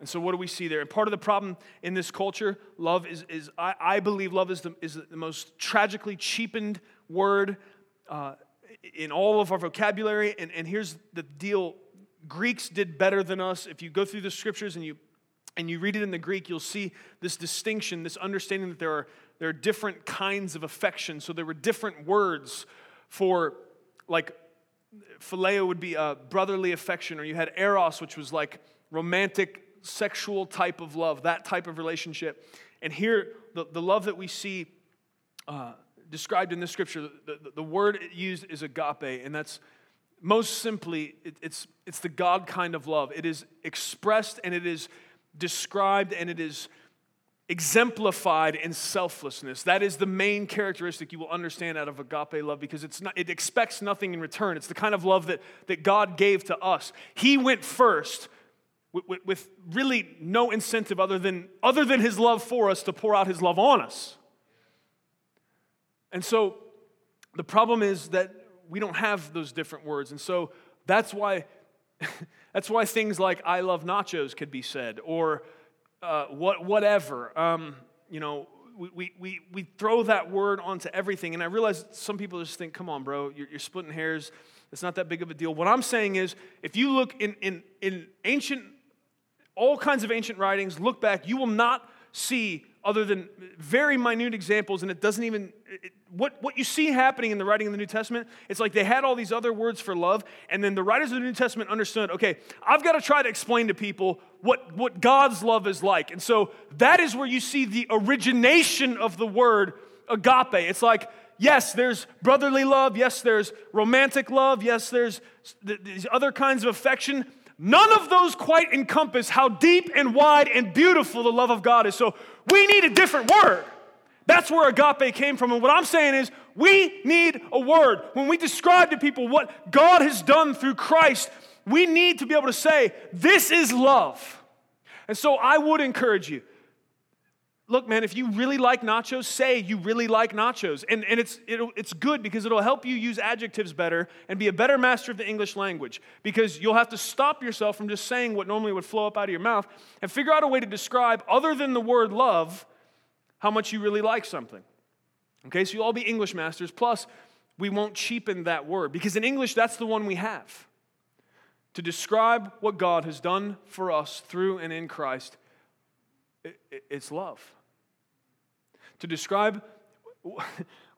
And so, what do we see there? And part of the problem in this culture, love is, is I, I believe love is the, is the most tragically cheapened word. Uh, in all of our vocabulary. And, and here's the deal Greeks did better than us. If you go through the scriptures and you and you read it in the Greek, you'll see this distinction, this understanding that there are, there are different kinds of affection. So there were different words for, like, phileo would be a brotherly affection, or you had eros, which was like romantic, sexual type of love, that type of relationship. And here, the, the love that we see uh, described in this scripture, the, the, the word used is agape, and that's most simply, it, it's, it's the God kind of love. It is expressed and it is described and it is exemplified in selflessness. That is the main characteristic you will understand out of agape love because it's not, it expects nothing in return. It's the kind of love that, that God gave to us. He went first with, with, with really no incentive other than, other than his love for us to pour out his love on us. And so the problem is that we don't have those different words. And so that's why that's why things like I love nachos could be said or uh, what, whatever. Um, you know, we, we, we throw that word onto everything. And I realize some people just think, come on, bro, you're, you're splitting hairs. It's not that big of a deal. What I'm saying is, if you look in, in, in ancient, all kinds of ancient writings, look back, you will not see other than very minute examples, and it doesn't even, it, what, what you see happening in the writing of the New Testament, it's like they had all these other words for love, and then the writers of the New Testament understood, okay, I've got to try to explain to people what, what God's love is like. And so that is where you see the origination of the word agape. It's like, yes, there's brotherly love. Yes, there's romantic love. Yes, there's these other kinds of affection. None of those quite encompass how deep and wide and beautiful the love of God is. So we need a different word. That's where agape came from. And what I'm saying is, we need a word. When we describe to people what God has done through Christ, we need to be able to say, This is love. And so I would encourage you look, man, if you really like nachos, say you really like nachos. And, and it's, it's good because it'll help you use adjectives better and be a better master of the English language because you'll have to stop yourself from just saying what normally would flow up out of your mouth and figure out a way to describe, other than the word love, how much you really like something. Okay, so you'll all be English masters. Plus, we won't cheapen that word because in English, that's the one we have. To describe what God has done for us through and in Christ, it's love to describe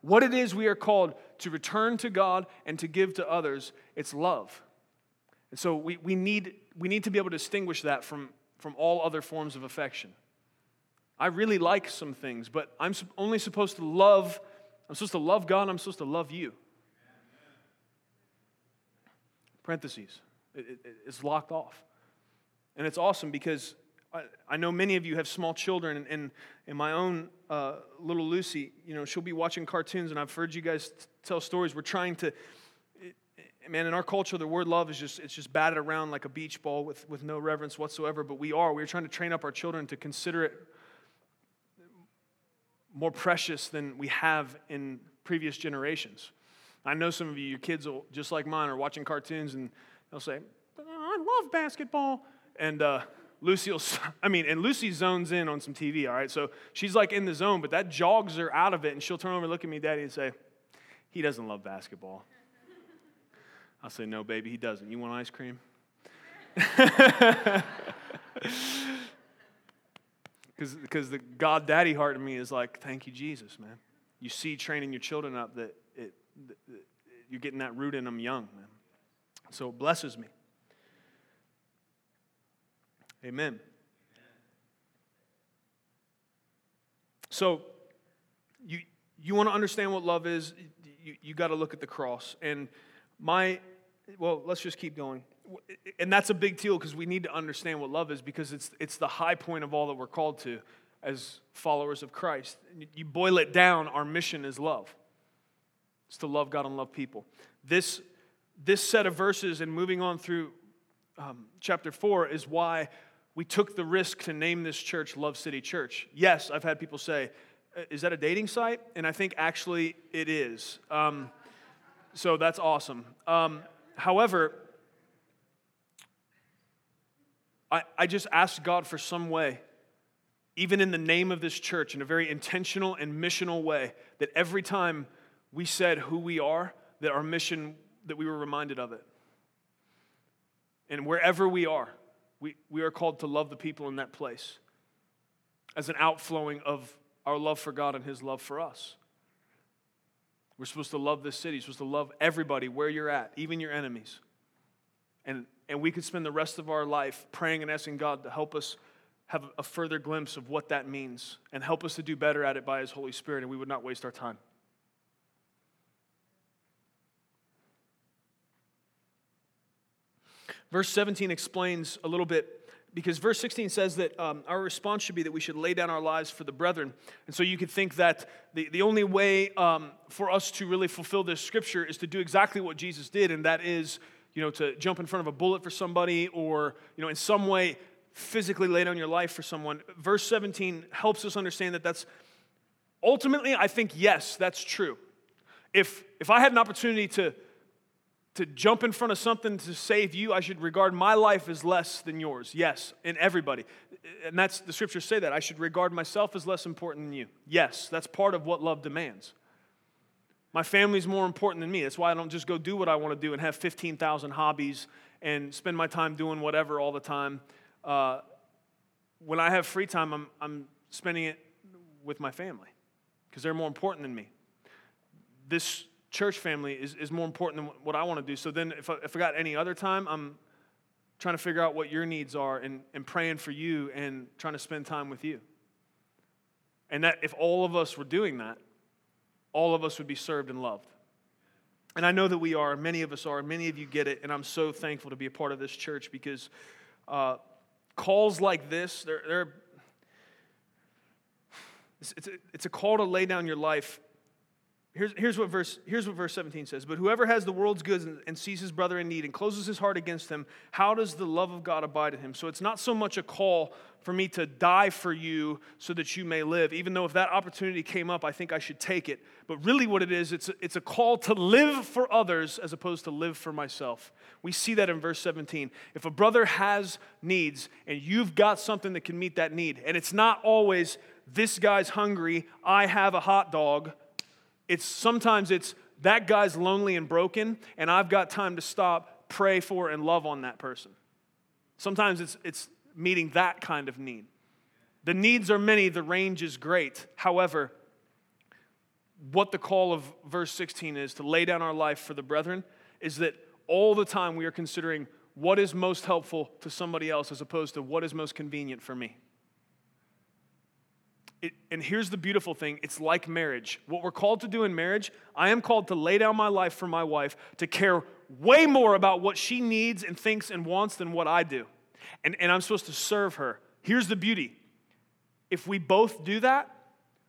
what it is we are called to return to God and to give to others, it's love. And so we, we, need, we need to be able to distinguish that from, from all other forms of affection. I really like some things, but I'm only supposed to love, I'm supposed to love God, I'm supposed to love you. Parentheses. It, it, it's locked off. And it's awesome because I, know many of you have small children, and, and my own uh, little Lucy, you know, she'll be watching cartoons, and I've heard you guys t- tell stories. We're trying to, it, man, in our culture, the word love is just, it's just batted around like a beach ball with, with no reverence whatsoever, but we are. We're trying to train up our children to consider it more precious than we have in previous generations. I know some of you, your kids, will, just like mine, are watching cartoons, and they'll say, I love basketball. And, uh, Lucy will, I mean, and Lucy zones in on some TV, all right? So she's like in the zone, but that jogs her out of it, and she'll turn over and look at me, Daddy, and say, He doesn't love basketball. I'll say, No, baby, he doesn't. You want ice cream? Because the God daddy heart in me is like, Thank you, Jesus, man. You see training your children up that, it, that you're getting that root in them young, man. So it blesses me. Amen. So, you, you want to understand what love is, you, you got to look at the cross. And my, well, let's just keep going. And that's a big deal because we need to understand what love is because it's, it's the high point of all that we're called to as followers of Christ. You boil it down, our mission is love. It's to love God and love people. This, this set of verses and moving on through um, chapter 4 is why we took the risk to name this church Love City Church. Yes, I've had people say, uh, is that a dating site? And I think actually it is. Um, so that's awesome. Um, however, I, I just asked God for some way, even in the name of this church, in a very intentional and missional way, that every time we said who we are, that our mission, that we were reminded of it. And wherever we are, we, we are called to love the people in that place as an outflowing of our love for God and His love for us. We're supposed to love this city, We're supposed to love everybody where you're at, even your enemies. And, and we could spend the rest of our life praying and asking God to help us have a further glimpse of what that means and help us to do better at it by His Holy Spirit, and we would not waste our time. Verse 17 explains a little bit because verse 16 says that um, our response should be that we should lay down our lives for the brethren. And so you could think that the, the only way um, for us to really fulfill this scripture is to do exactly what Jesus did, and that is, you know, to jump in front of a bullet for somebody or, you know, in some way physically lay down your life for someone. Verse 17 helps us understand that that's ultimately, I think, yes, that's true. If, if I had an opportunity to to jump in front of something to save you, I should regard my life as less than yours. Yes, and everybody. And that's the scriptures say that. I should regard myself as less important than you. Yes, that's part of what love demands. My family's more important than me. That's why I don't just go do what I want to do and have 15,000 hobbies and spend my time doing whatever all the time. Uh, when I have free time, I'm, I'm spending it with my family because they're more important than me. This church family is, is more important than what I want to do. So then, if I, if I got any other time, I'm trying to figure out what your needs are and, and praying for you and trying to spend time with you. And that if all of us were doing that, all of us would be served and loved. And I know that we are, many of us are, many of you get it, and I'm so thankful to be a part of this church because uh, calls like this, they're, they're it's, it's, a, it's a call to lay down your life Here's, here's, what verse, here's what verse 17 says. But whoever has the world's goods and, and, sees his brother in need and closes his heart against him, how does the love of God abide in him? So it's not so much a call for me to die for you so that you may live, even though if that opportunity came up, I think I should take it. But really, what it is, it's a, it's a call to live for others as opposed to live for myself. We see that in verse 17. If a brother has needs and you've got something that can meet that need, and it's not always this guy's hungry, I have a hot dog it's sometimes it's that guy's lonely and broken, and I've got time to stop, pray for, and love on that person. Sometimes it's, it's meeting that kind of need. The needs are many, the range is great. However, what the call of verse 16 is to lay down our life for the brethren is that all the time we are considering what is most helpful to somebody else as opposed to what is most convenient for me. It, and here's the beautiful thing it's like marriage. What we're called to do in marriage, I am called to lay down my life for my wife, to care way more about what she needs and thinks and wants than what I do. And, and I'm supposed to serve her. Here's the beauty if we both do that,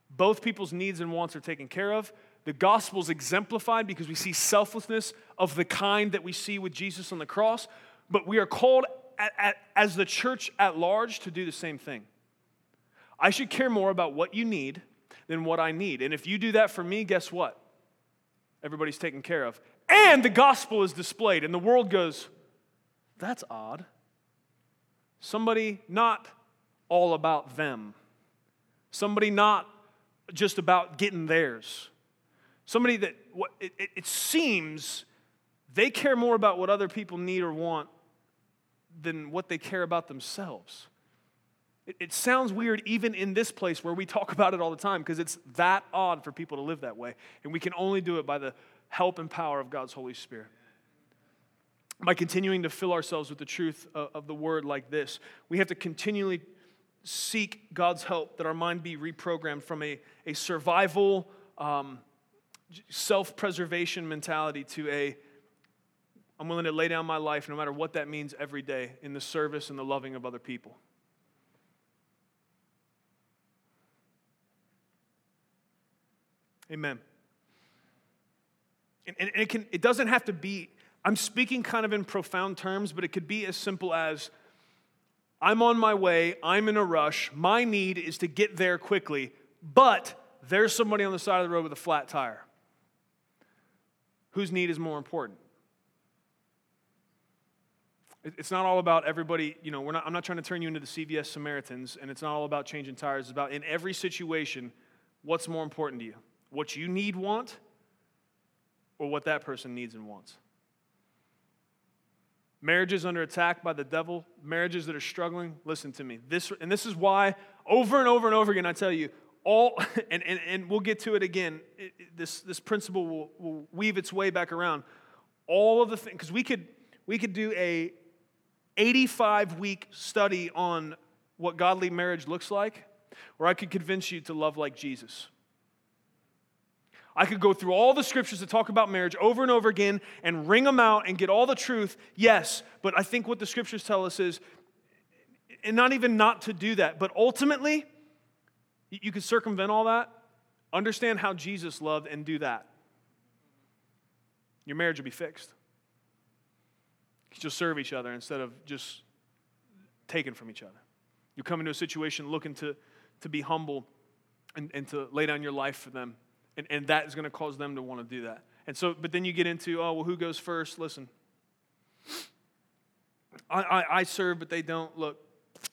both people's needs and wants are taken care of. The gospel's exemplified because we see selflessness of the kind that we see with Jesus on the cross, but we are called at, at, as the church at large to do the same thing. I should care more about what you need than what I need. And if you do that for me, guess what? Everybody's taken care of. And the gospel is displayed, and the world goes, that's odd. Somebody not all about them, somebody not just about getting theirs. Somebody that what, it, it seems they care more about what other people need or want than what they care about themselves. It, it sounds weird even in this place where we talk about it all the time because it's that odd for people to live that way. And we can only do it by the help and power of God's Holy Spirit. By continuing to fill ourselves with the truth of, the word like this, we have to continually seek God's help that our mind be reprogrammed from a, a survival, um, self preservation mentality to a I'm willing to lay down my life no matter what that means every day in the service and the loving of other people. Amen. And, and it, can, it doesn't have to be, I'm speaking kind of in profound terms, but it could be as simple as I'm on my way, I'm in a rush, my need is to get there quickly, but there's somebody on the side of the road with a flat tire. Whose need is more important? It's not all about everybody, you know, we're not, I'm not trying to turn you into the CVS Samaritans, and it's not all about changing tires. It's about in every situation, what's more important to you? What you need, want, or what that person needs and wants. Marriages under attack by the devil, marriages that are struggling, listen to me. This, and this is why, over and over and over again, I tell you, all, and, and, and we'll get to it again, it, it, this, this principle will, will weave its way back around. All of the things, because we could, we could do a 85 week study on what godly marriage looks like, or I could convince you to love like Jesus. I could go through all the scriptures that talk about marriage over and over again and wring them out and get all the truth. Yes, but I think what the scriptures tell us is, and not even not to do that, but ultimately, you could circumvent all that, understand how Jesus loved, and do that. Your marriage will be fixed. You'll serve each other instead of just taking from each other. You come into a situation looking to, to be humble and, and to lay down your life for them and, and that is going to cause them to want to do that. And so, but then you get into, oh, well, who goes first? Listen, I, I, I serve, but they don't. Look,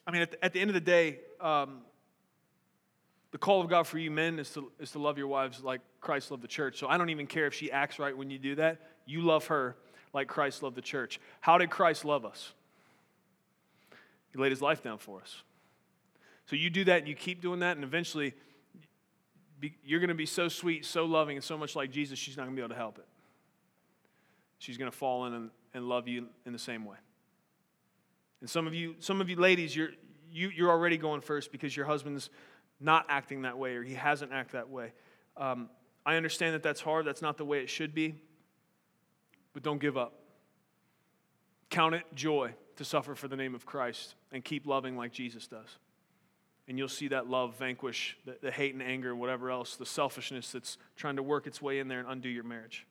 I mean, at the, at the end of the day, um, the call of God for you men is to, is to love your wives like Christ loved the church. So I don't even care if she acts right when you do that. You love her like Christ loved the church. How did Christ love us? He laid his life down for us. So you do that and you keep doing that, and eventually be, you're going to be so sweet, so loving, and so much like Jesus, she's not going to be able to help it. She's going to fall in and, and love you in the same way. And some of you, some of you ladies, you're, you, you're already going first because your husband's not acting that way or he hasn't acted that way. Um, I understand that that's hard. That's not the way it should be. But don't give up. Count it joy to suffer for the name of Christ and keep loving like Jesus does. And you'll see that love vanquish the, the hate and anger, whatever else, the selfishness that's trying to work its way in there and undo your marriage.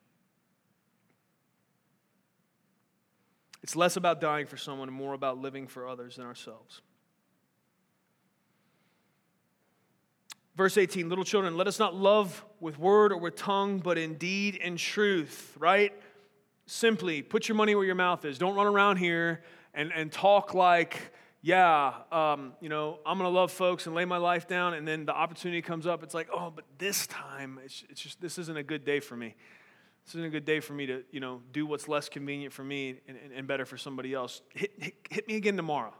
It's less about dying for someone and more about living for others than ourselves. Verse 18, little children, let us not love with word or with tongue, but in deed and truth, right? Simply, put your money where your mouth is. Don't run around here and, and talk like, yeah, um, you know, I'm going to love folks and lay my life down, and then the opportunity comes up. It's like, oh, but this time, it's, it's just, this isn't a good day for me. This isn't a good day for me to, you know, do what's less convenient for me and, and, and better for somebody else. Hit, hit, hit me again tomorrow.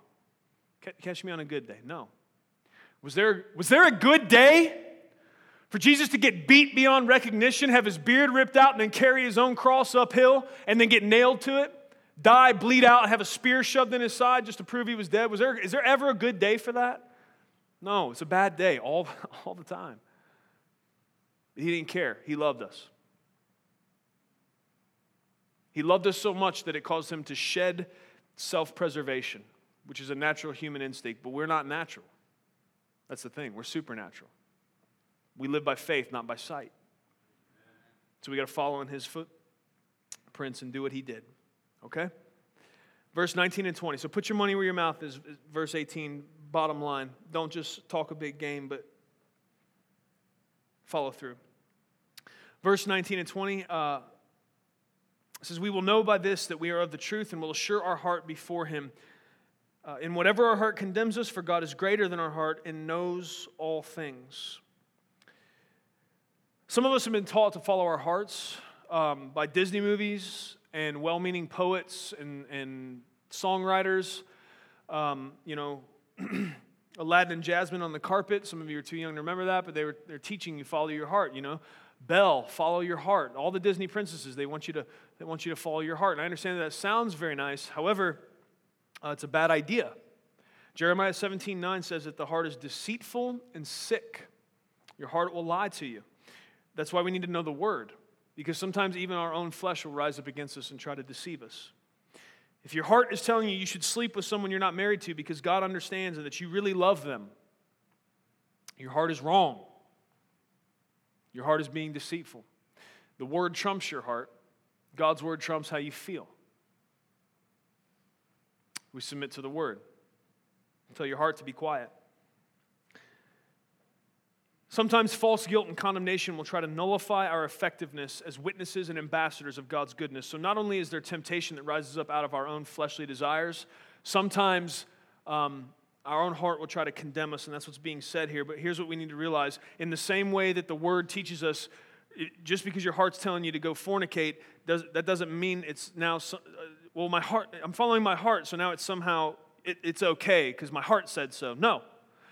Catch me on a good day. No. Was there, was there a good day for Jesus to get beat beyond recognition, have his beard ripped out, and then carry his own cross uphill and then get nailed to it? Die, bleed out, have a spear shoved in his side just to prove he was dead? Was there, is there ever a good day for that? No, it's a bad day all, all the time. He didn't care. He loved us. He loved us so much that it caused him to shed self preservation, which is a natural human instinct, but we're not natural. That's the thing. We're supernatural. We live by faith, not by sight. So we got to follow in his footprints and do what he did. Okay? Verse 19 and 20. So put your money where your mouth is. Verse 18, bottom line. Don't just talk a big game, but follow through. Verse 19 and 20 uh, says, We will know by this that we are of the truth and will assure our heart before him. Uh, in whatever our heart condemns us, for God is greater than our heart and knows all things. Some of us have been taught to follow our hearts um, by Disney movies and well meaning poets and, and songwriters. Um, you know, Aladdin and Jasmine on the carpet. Some of you are too young to remember that, but they were, they're teaching you follow your heart, you know. Belle, follow your heart. All the Disney princesses, they want you to, they want you to follow your heart. And I understand that, that sounds very nice. However, uh, it's a bad idea. Jeremiah 17 9 says that the heart is deceitful and sick. Your heart will lie to you. That's why we need to know the word, because sometimes even our own flesh will rise up against us and try to deceive us. If your heart is telling you you should sleep with someone you're not married to because God understands and that you really love them, your heart is wrong. Your heart is being deceitful. The word trumps your heart, God's word trumps how you feel we submit to the word. Tell your heart to be quiet. Sometimes false guilt and condemnation will try to nullify our effectiveness as witnesses and ambassadors of God's goodness. So, not only is there temptation that rises up out of our own fleshly desires, sometimes um, our own heart will try to condemn us, and that's what's being said here. But here's what we need to realize in the same way that the word teaches us, just because your heart's telling you to go fornicate, does, that doesn't mean it's now well, my heart, I'm following my heart, so now it's somehow, it, it's okay because my heart said so. No.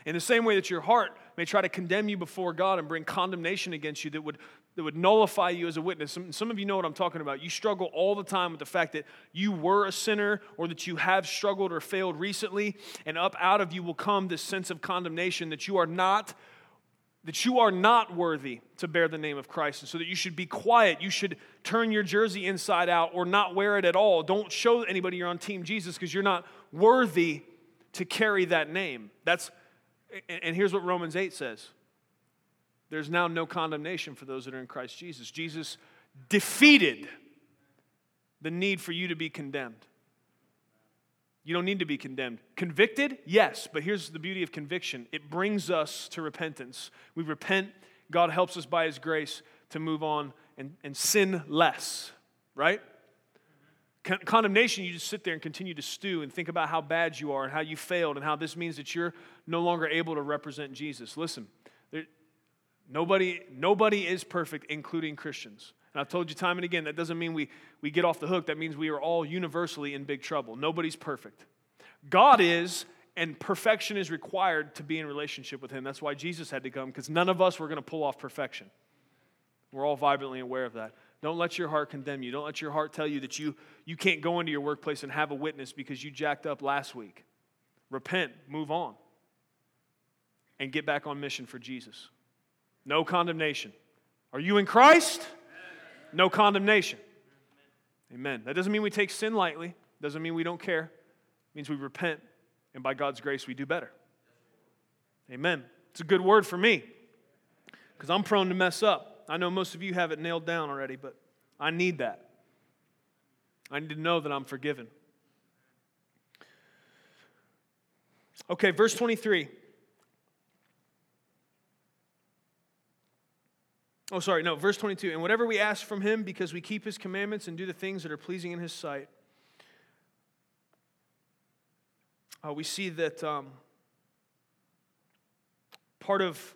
In the same way that your heart may try to condemn you before God and bring condemnation against you that would, that would nullify you as a witness. Some, some of you know what I'm talking about. You struggle all the time with the fact that you were a sinner or that you have struggled or failed recently, and up out of you will come this sense of condemnation that you are not that you are not worthy to bear the name of Christ, and so that you should be quiet. You should turn your jersey inside out or not wear it at all. Don't show anybody you're on Team Jesus because you're not worthy to carry that name. That's, and here's what Romans 8 says there's now no condemnation for those that are in Christ Jesus. Jesus defeated the need for you to be condemned. You don't need to be condemned. Convicted? Yes, but here's the beauty of conviction it brings us to repentance. We repent, God helps us by His grace to move on and, and sin less, right? Con- condemnation, you just sit there and continue to stew and think about how bad you are and how you failed and how this means that you're no longer able to represent Jesus. Listen, there, nobody, nobody is perfect, including Christians. And I've told you time and again, that doesn't mean we, we get off the hook. That means we are all universally in big trouble. Nobody's perfect. God is, and perfection is required to be in relationship with Him. That's why Jesus had to come, because none of us were going to pull off perfection. We're all vibrantly aware of that. Don't let your heart condemn you. Don't let your heart tell you that you, you can't go into your workplace and have a witness because you jacked up last week. Repent, move on, and get back on mission for Jesus. No condemnation. Are you in Christ? No condemnation. Amen. That doesn't mean we take sin lightly, doesn't mean we don't care. It means we repent, and by God's grace, we do better. Amen. It's a good word for me because I'm prone to mess up. I know most of you have it nailed down already, but I need that. I need to know that I'm forgiven. Okay, verse 23. Oh, sorry, no, verse 22. And whatever we ask from him, because we keep his commandments and do the things that are pleasing in his sight, uh, we see that um, part, of,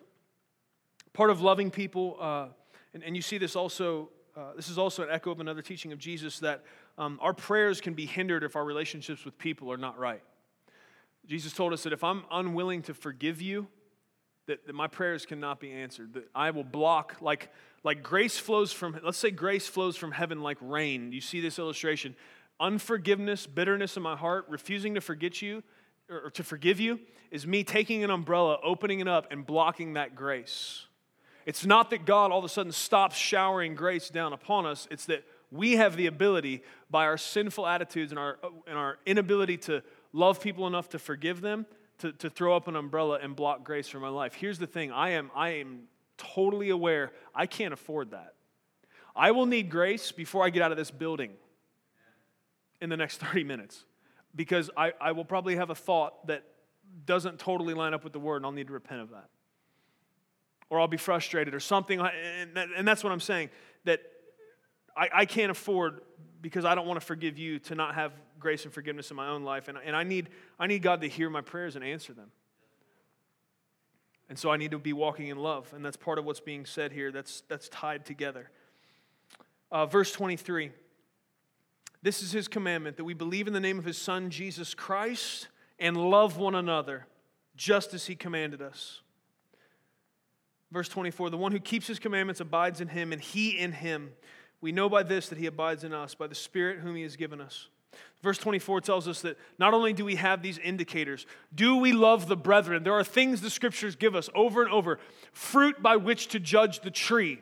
part of loving people, uh, and, and you see this also, uh, this is also an echo of another teaching of Jesus, that um, our prayers can be hindered if our relationships with people are not right. Jesus told us that if I'm unwilling to forgive you, that, that my prayers cannot be answered. That I will block, like, like grace flows from, let's say grace flows from heaven like rain. You see this illustration. Unforgiveness, bitterness in my heart, refusing to forget you, or to forgive you, is me taking an umbrella, opening it up, and blocking that grace. It's not that God all of a sudden stops showering grace down upon us, it's that we have the ability, by our sinful attitudes and our, and our inability to love people enough to forgive them, to, to throw up an umbrella and block grace from my life. Here's the thing I am, I am totally aware I can't afford that. I will need grace before I get out of this building in the next 30 minutes because I, I will probably have a thought that doesn't totally line up with the word and I'll need to repent of that. Or I'll be frustrated or something. And, that's what I'm saying that I, I can't afford because I don't want to forgive you to not have grace and forgiveness in my own life. And, and I, need, I need God to hear my prayers and answer them. And so I need to be walking in love. And that's part of what's being said here. That's, that's tied together. Uh, verse 23 This is his commandment that we believe in the name of his Son, Jesus Christ, and love one another, just as he commanded us. Verse 24 The one who keeps his commandments abides in him, and he in him. We know by this that he abides in us, by the Spirit whom he has given us. Verse 24 tells us that not only do we have these indicators, do we love the brethren? There are things the scriptures give us over and over fruit by which to judge the tree.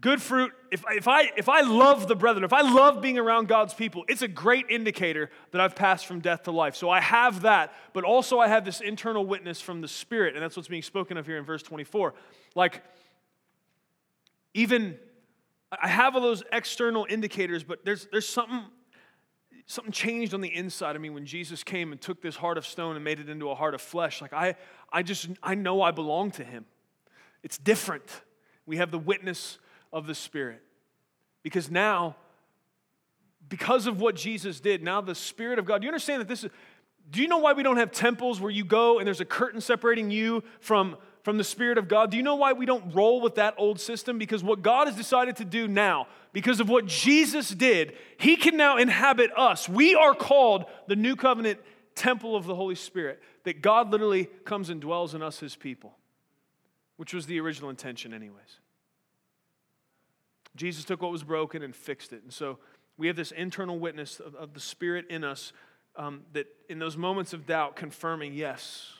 Good fruit, if, if, I, if I love the brethren, if I love being around God's people, it's a great indicator that I've passed from death to life. So I have that, but also I have this internal witness from the Spirit, and that's what's being spoken of here in verse 24. Like, even I have all those external indicators, but there's, there's something, something changed on the inside of me when Jesus came and took this heart of stone and made it into a heart of flesh. Like I, I just, I know I belong to him. It's different. We have the witness of the Spirit. Because now, because of what Jesus did, now the Spirit of God, do you understand that this is, do you know why we don't have temples where you go and there's a curtain separating you from from the Spirit of God. Do you know why we don't roll with that old system? Because what God has decided to do now, because of what Jesus did, He can now inhabit us. We are called the new covenant temple of the Holy Spirit, that God literally comes and dwells in us, His people, which was the original intention, anyways. Jesus took what was broken and fixed it. And so we have this internal witness of, of the Spirit in us um, that in those moments of doubt, confirming, yes,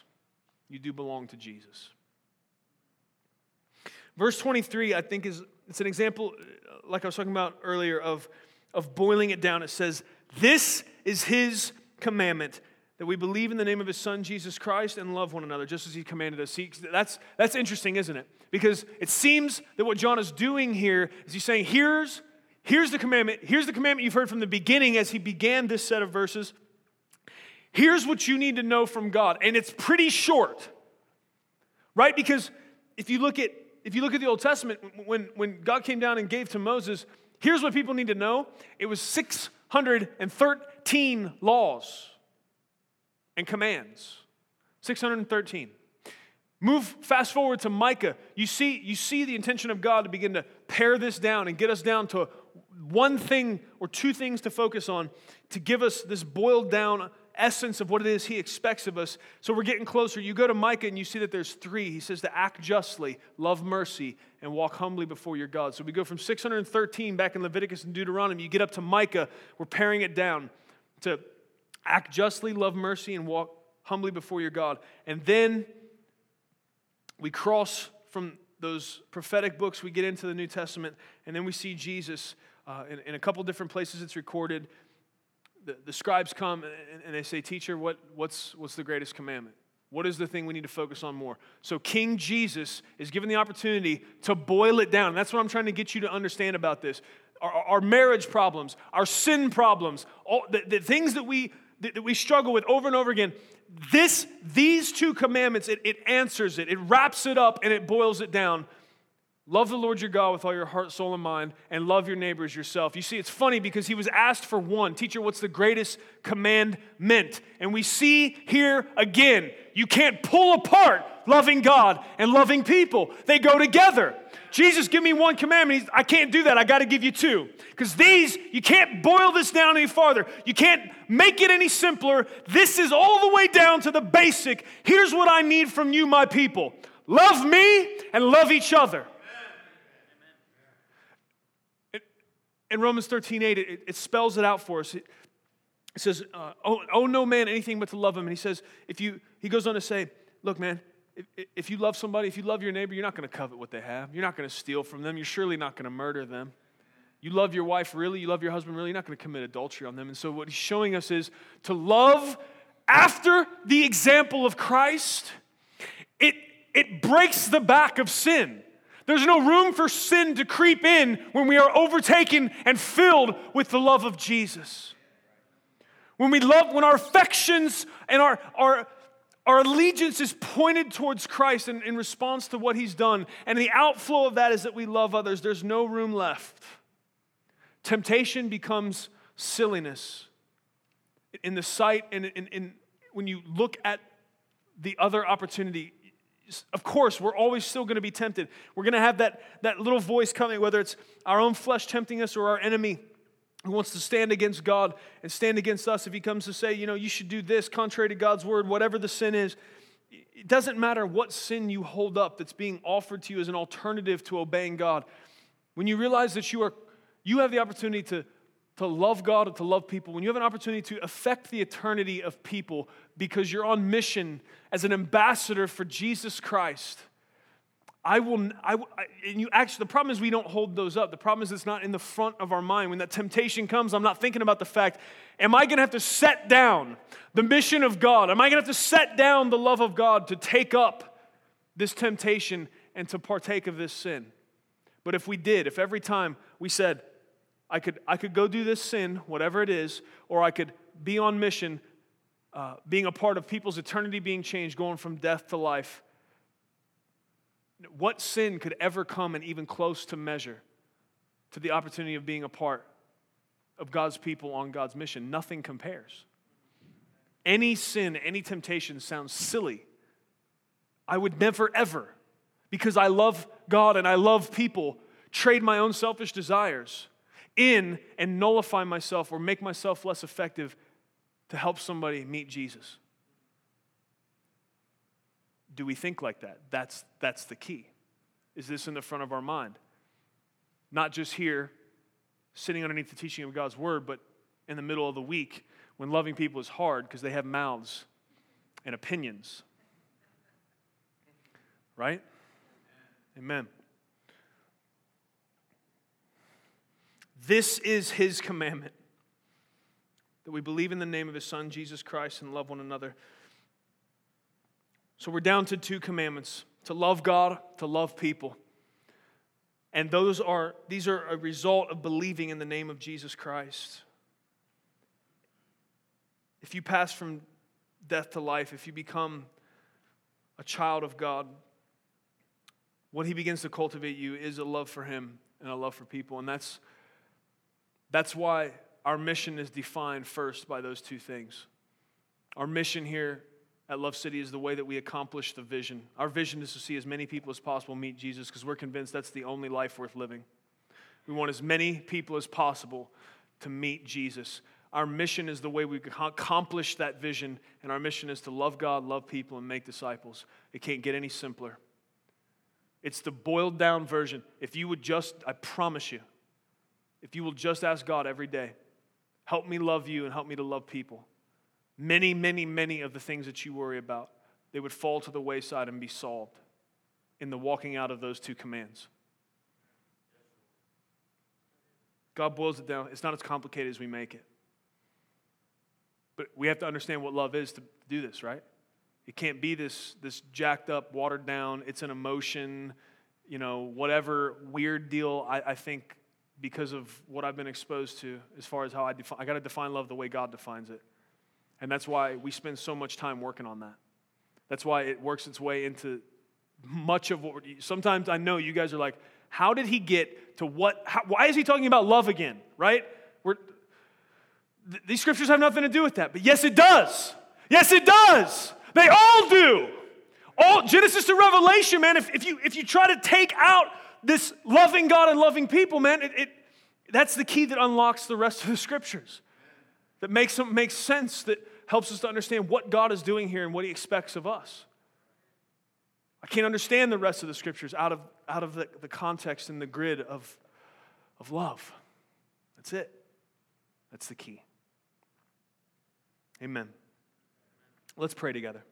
you do belong to Jesus. Verse 23, I think, is it's an example, like I was talking about earlier, of, of boiling it down. It says, This is his commandment that we believe in the name of his son Jesus Christ and love one another just as he commanded us. See, that's, that's interesting, isn't it? Because it seems that what John is doing here is he's saying, here's, here's the commandment. Here's the commandment you've heard from the beginning as he began this set of verses. Here's what you need to know from God. And it's pretty short, right? Because if you look at if you look at the Old Testament, when, when God came down and gave to Moses, here's what people need to know it was 613 laws and commands. 613. Move fast forward to Micah. You see, you see the intention of God to begin to pare this down and get us down to one thing or two things to focus on to give us this boiled down essence of what it is he expects of us. So we're getting closer. You go to Micah and you see that there's three. He says to act justly, love mercy, and walk humbly before your God. So we go from 613 back in Leviticus and Deuteronomy. You get up to Micah, we're paring it down to act justly, love mercy, and walk humbly before your God. And then we cross from those prophetic books, we get into the New Testament, and then we see Jesus uh, in, in, a couple different places it's recorded. The, the scribes come and, and, they say, Teacher, what, what's, what's the greatest commandment? What is the thing we need to focus on more? So, King Jesus is given the opportunity to boil it down. That's what I'm trying to get you to understand about this. Our, our marriage problems, our sin problems, all, the, the things that we, that, we struggle with over and over again, this, these two commandments, it, it answers it, it wraps it up, and it boils it down. Love the Lord your God with all your heart, soul, and mind, and love your neighbors yourself. You see, it's funny because he was asked for one. Teacher, what's the greatest commandment? And we see here again, you can't pull apart loving God and loving people, they go together. Jesus, give me one commandment. He's, I can't do that. I got to give you two. Because these, you can't boil this down any farther. You can't make it any simpler. This is all the way down to the basic. Here's what I need from you, my people love me and love each other. in Romans 13 8, it, it, spells it out for us. It, it says, uh, oh, oh, no man anything but to love him. And he says, if you, he goes on to say, look, man, if you love somebody, if you love your neighbor, you're not going to covet what they have. You're not going to steal from them. You're surely not going to murder them. You love your wife really, you love your husband really, you're not going to commit adultery on them. And so, what he's showing us is to love after the example of Christ, it, it breaks the back of sin. There's no room for sin to creep in when we are overtaken and filled with the love of Jesus. When we love, when our affections and our, our our allegiance is pointed towards Christ in, in response to what he's done. And the outflow of that is that we love others. There's no room left. Temptation becomes silliness. In the sight and in, in, when you look at the other opportunity, of course, we're always still going to be tempted. We're going to have that, that little voice coming, whether it's our own flesh tempting us or our enemy who wants to stand against God and stand against us, if he comes to say, you know, you should do this contrary to God's word, whatever the sin is, it doesn't matter what sin you hold up that's being offered to you as an alternative to obeying God. When you realize that you are you have the opportunity to, to love God and to love people, when you have an opportunity to affect the eternity of people because you're on mission as an ambassador for Jesus Christ, I will, I, and you actually, the problem is we don't hold those up. The problem is it's not in the front of our mind. When that temptation comes, I'm not thinking about the fact, am I going to have to set down the mission of God? Am I going to have to set down the love of God to take up this temptation and to partake of this sin? But if we did, if every time we said, I could, I could go do this sin, whatever it is, or I could be on mission, uh, being a part of people's eternity being changed, going from death to life, what sin could ever come and even close to measure to the opportunity of being a part of God's people on God's mission? Nothing compares. Any sin, any temptation sounds silly. I would never, ever, because I love God and I love people, trade my own selfish desires in and nullify myself or make myself less effective to help somebody meet Jesus. Do we think like that? That's, that's the key. Is this in the front of our mind? Not just here, sitting underneath the teaching of God's word, but in the middle of the week when loving people is hard because they have mouths and opinions. Right? Amen. This is his commandment that we believe in the name of his son, Jesus Christ, and love one another so we're down to two commandments to love God, to love people. And those are these are a result of believing in the name of Jesus Christ. If you pass from death to life, if you become a child of God, what he begins to cultivate you is a love for him and a love for people. And that's that's why our mission is defined first by those two things. Our mission here at Love City is the way that we accomplish the vision. Our vision is to see as many people as possible meet Jesus because we're convinced that's the only life worth living. We want as many people as possible to meet Jesus. Our mission is the way we accomplish that vision, and our mission is to love God, love people, and make disciples. It can't get any simpler. It's the boiled down version. If you would just, I promise you, if you will just ask God every day, help me love you and help me to love people, many, many, many of the things that you worry about, they would fall to the wayside and be solved. in the walking out of those two commands. God boils it down. It's not as complicated as we make it. But we have to understand what love is to do this, right? It can't be this, this jacked up, watered down, it's an emotion, you know, whatever weird deal. I, I think because of what I've been exposed to as far as how I define, I got to define love the way God defines it. And that's why we spend so much time working on that. That's why it works its way into much of what sometimes I know you guys are like, how did he get to what, how, why is he talking about love again, right? We're, th- these scriptures have nothing to do with that, but yes, it does. Yes, it does. They all do. All Genesis to Revelation, man, if, if, you, if you try to take out this loving God and loving people, man, it, it, that's the key that unlocks the rest of the scriptures. That makes, makes sense, that helps us to understand what God is doing here and what he expects of us. I can't understand the rest of the scriptures out of, out of the, the context and the grid of, of love. That's it. That's the key. Amen. Let's pray together.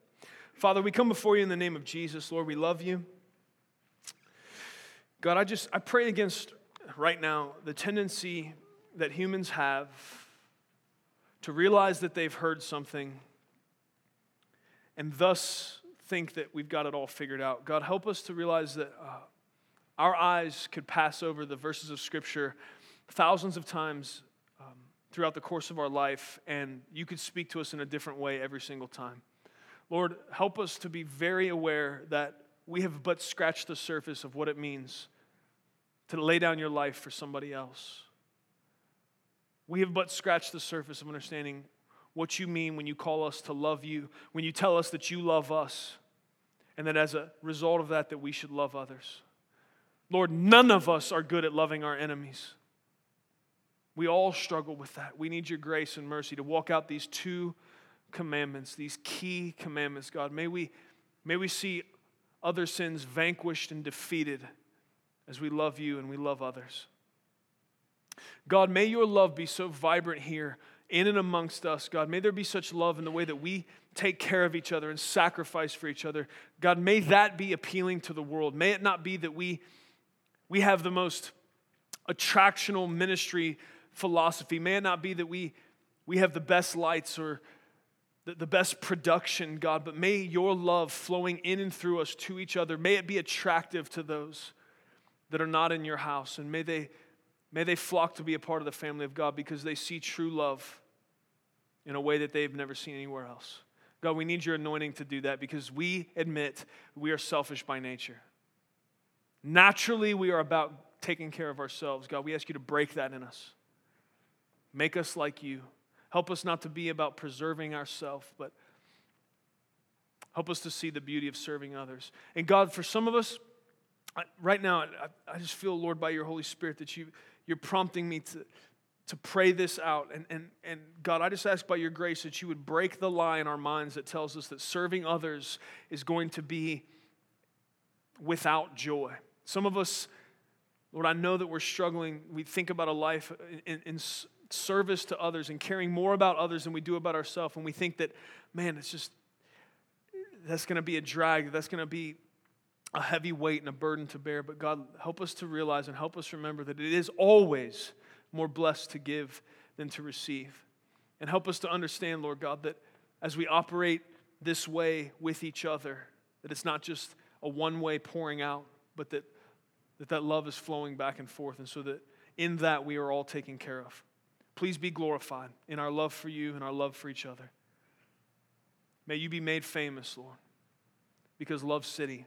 Father, we come before you in the name of Jesus. Lord, we love you. God, I just I pray against right now the tendency that humans have to realize that they've heard something and thus think that we've got it all figured out. God, help us to realize that uh, our eyes could pass over the verses of Scripture thousands of times um, throughout the course of our life, and you could speak to us in a different way every single time. Lord, help us to be very aware that we have but scratched the surface of what it means to lay down your life for somebody else. We have but scratched the surface of understanding what you mean when you call us to love you, when you tell us that you love us, and that as a result of that that we should love others. Lord, none of us are good at loving our enemies. We all struggle with that. We need your grace and mercy to walk out these two commandments, these key commandments, God. May we, may we see other sins vanquished and defeated as we love you and we love others. God, may your love be so vibrant here in and amongst us, God. May there be such love in the way that we take care of each other and sacrifice for each other. God, may that be appealing to the world. May it not be that we, we have the most attractional ministry philosophy. May it not be that we, we have the best lights or the, the best production, God, but may your love flowing in and through us to each other, may it be attractive to those that are not in your house. And may they, may they flock to be a part of the family of God because they see true love in a way that they've never seen anywhere else. God, we need your anointing to do that because we admit we are selfish by nature. Naturally, we are about taking care of ourselves. God, we ask you to break that in us. Make us like you. Help us not to be about preserving ourselves, but help us to see the beauty of serving others. And God, for some of us, right now, I, just feel, Lord, by your Holy Spirit, that you, you're prompting me to, to pray this out. And, and, and God, I just ask by your grace that you would break the lie in our minds that tells us that serving others is going to be without joy. Some of us, Lord, I know that we're struggling. We think about a life in, in, in service to others and caring more about others than we do about ourselves. And we think that, man, it's just, that's going to be a drag. That's going to be a heavy weight and a burden to bear. But God, help us to realize and help us remember that it is always more blessed to give than to receive. And help us to understand, Lord God, that as we operate this way with each other, that it's not just a one way pouring out, but that, that that love is flowing back and forth. And so that in that we are all taken care of. Please be glorified in our love for you and our love for each other. May you be made famous, Lord, because Love City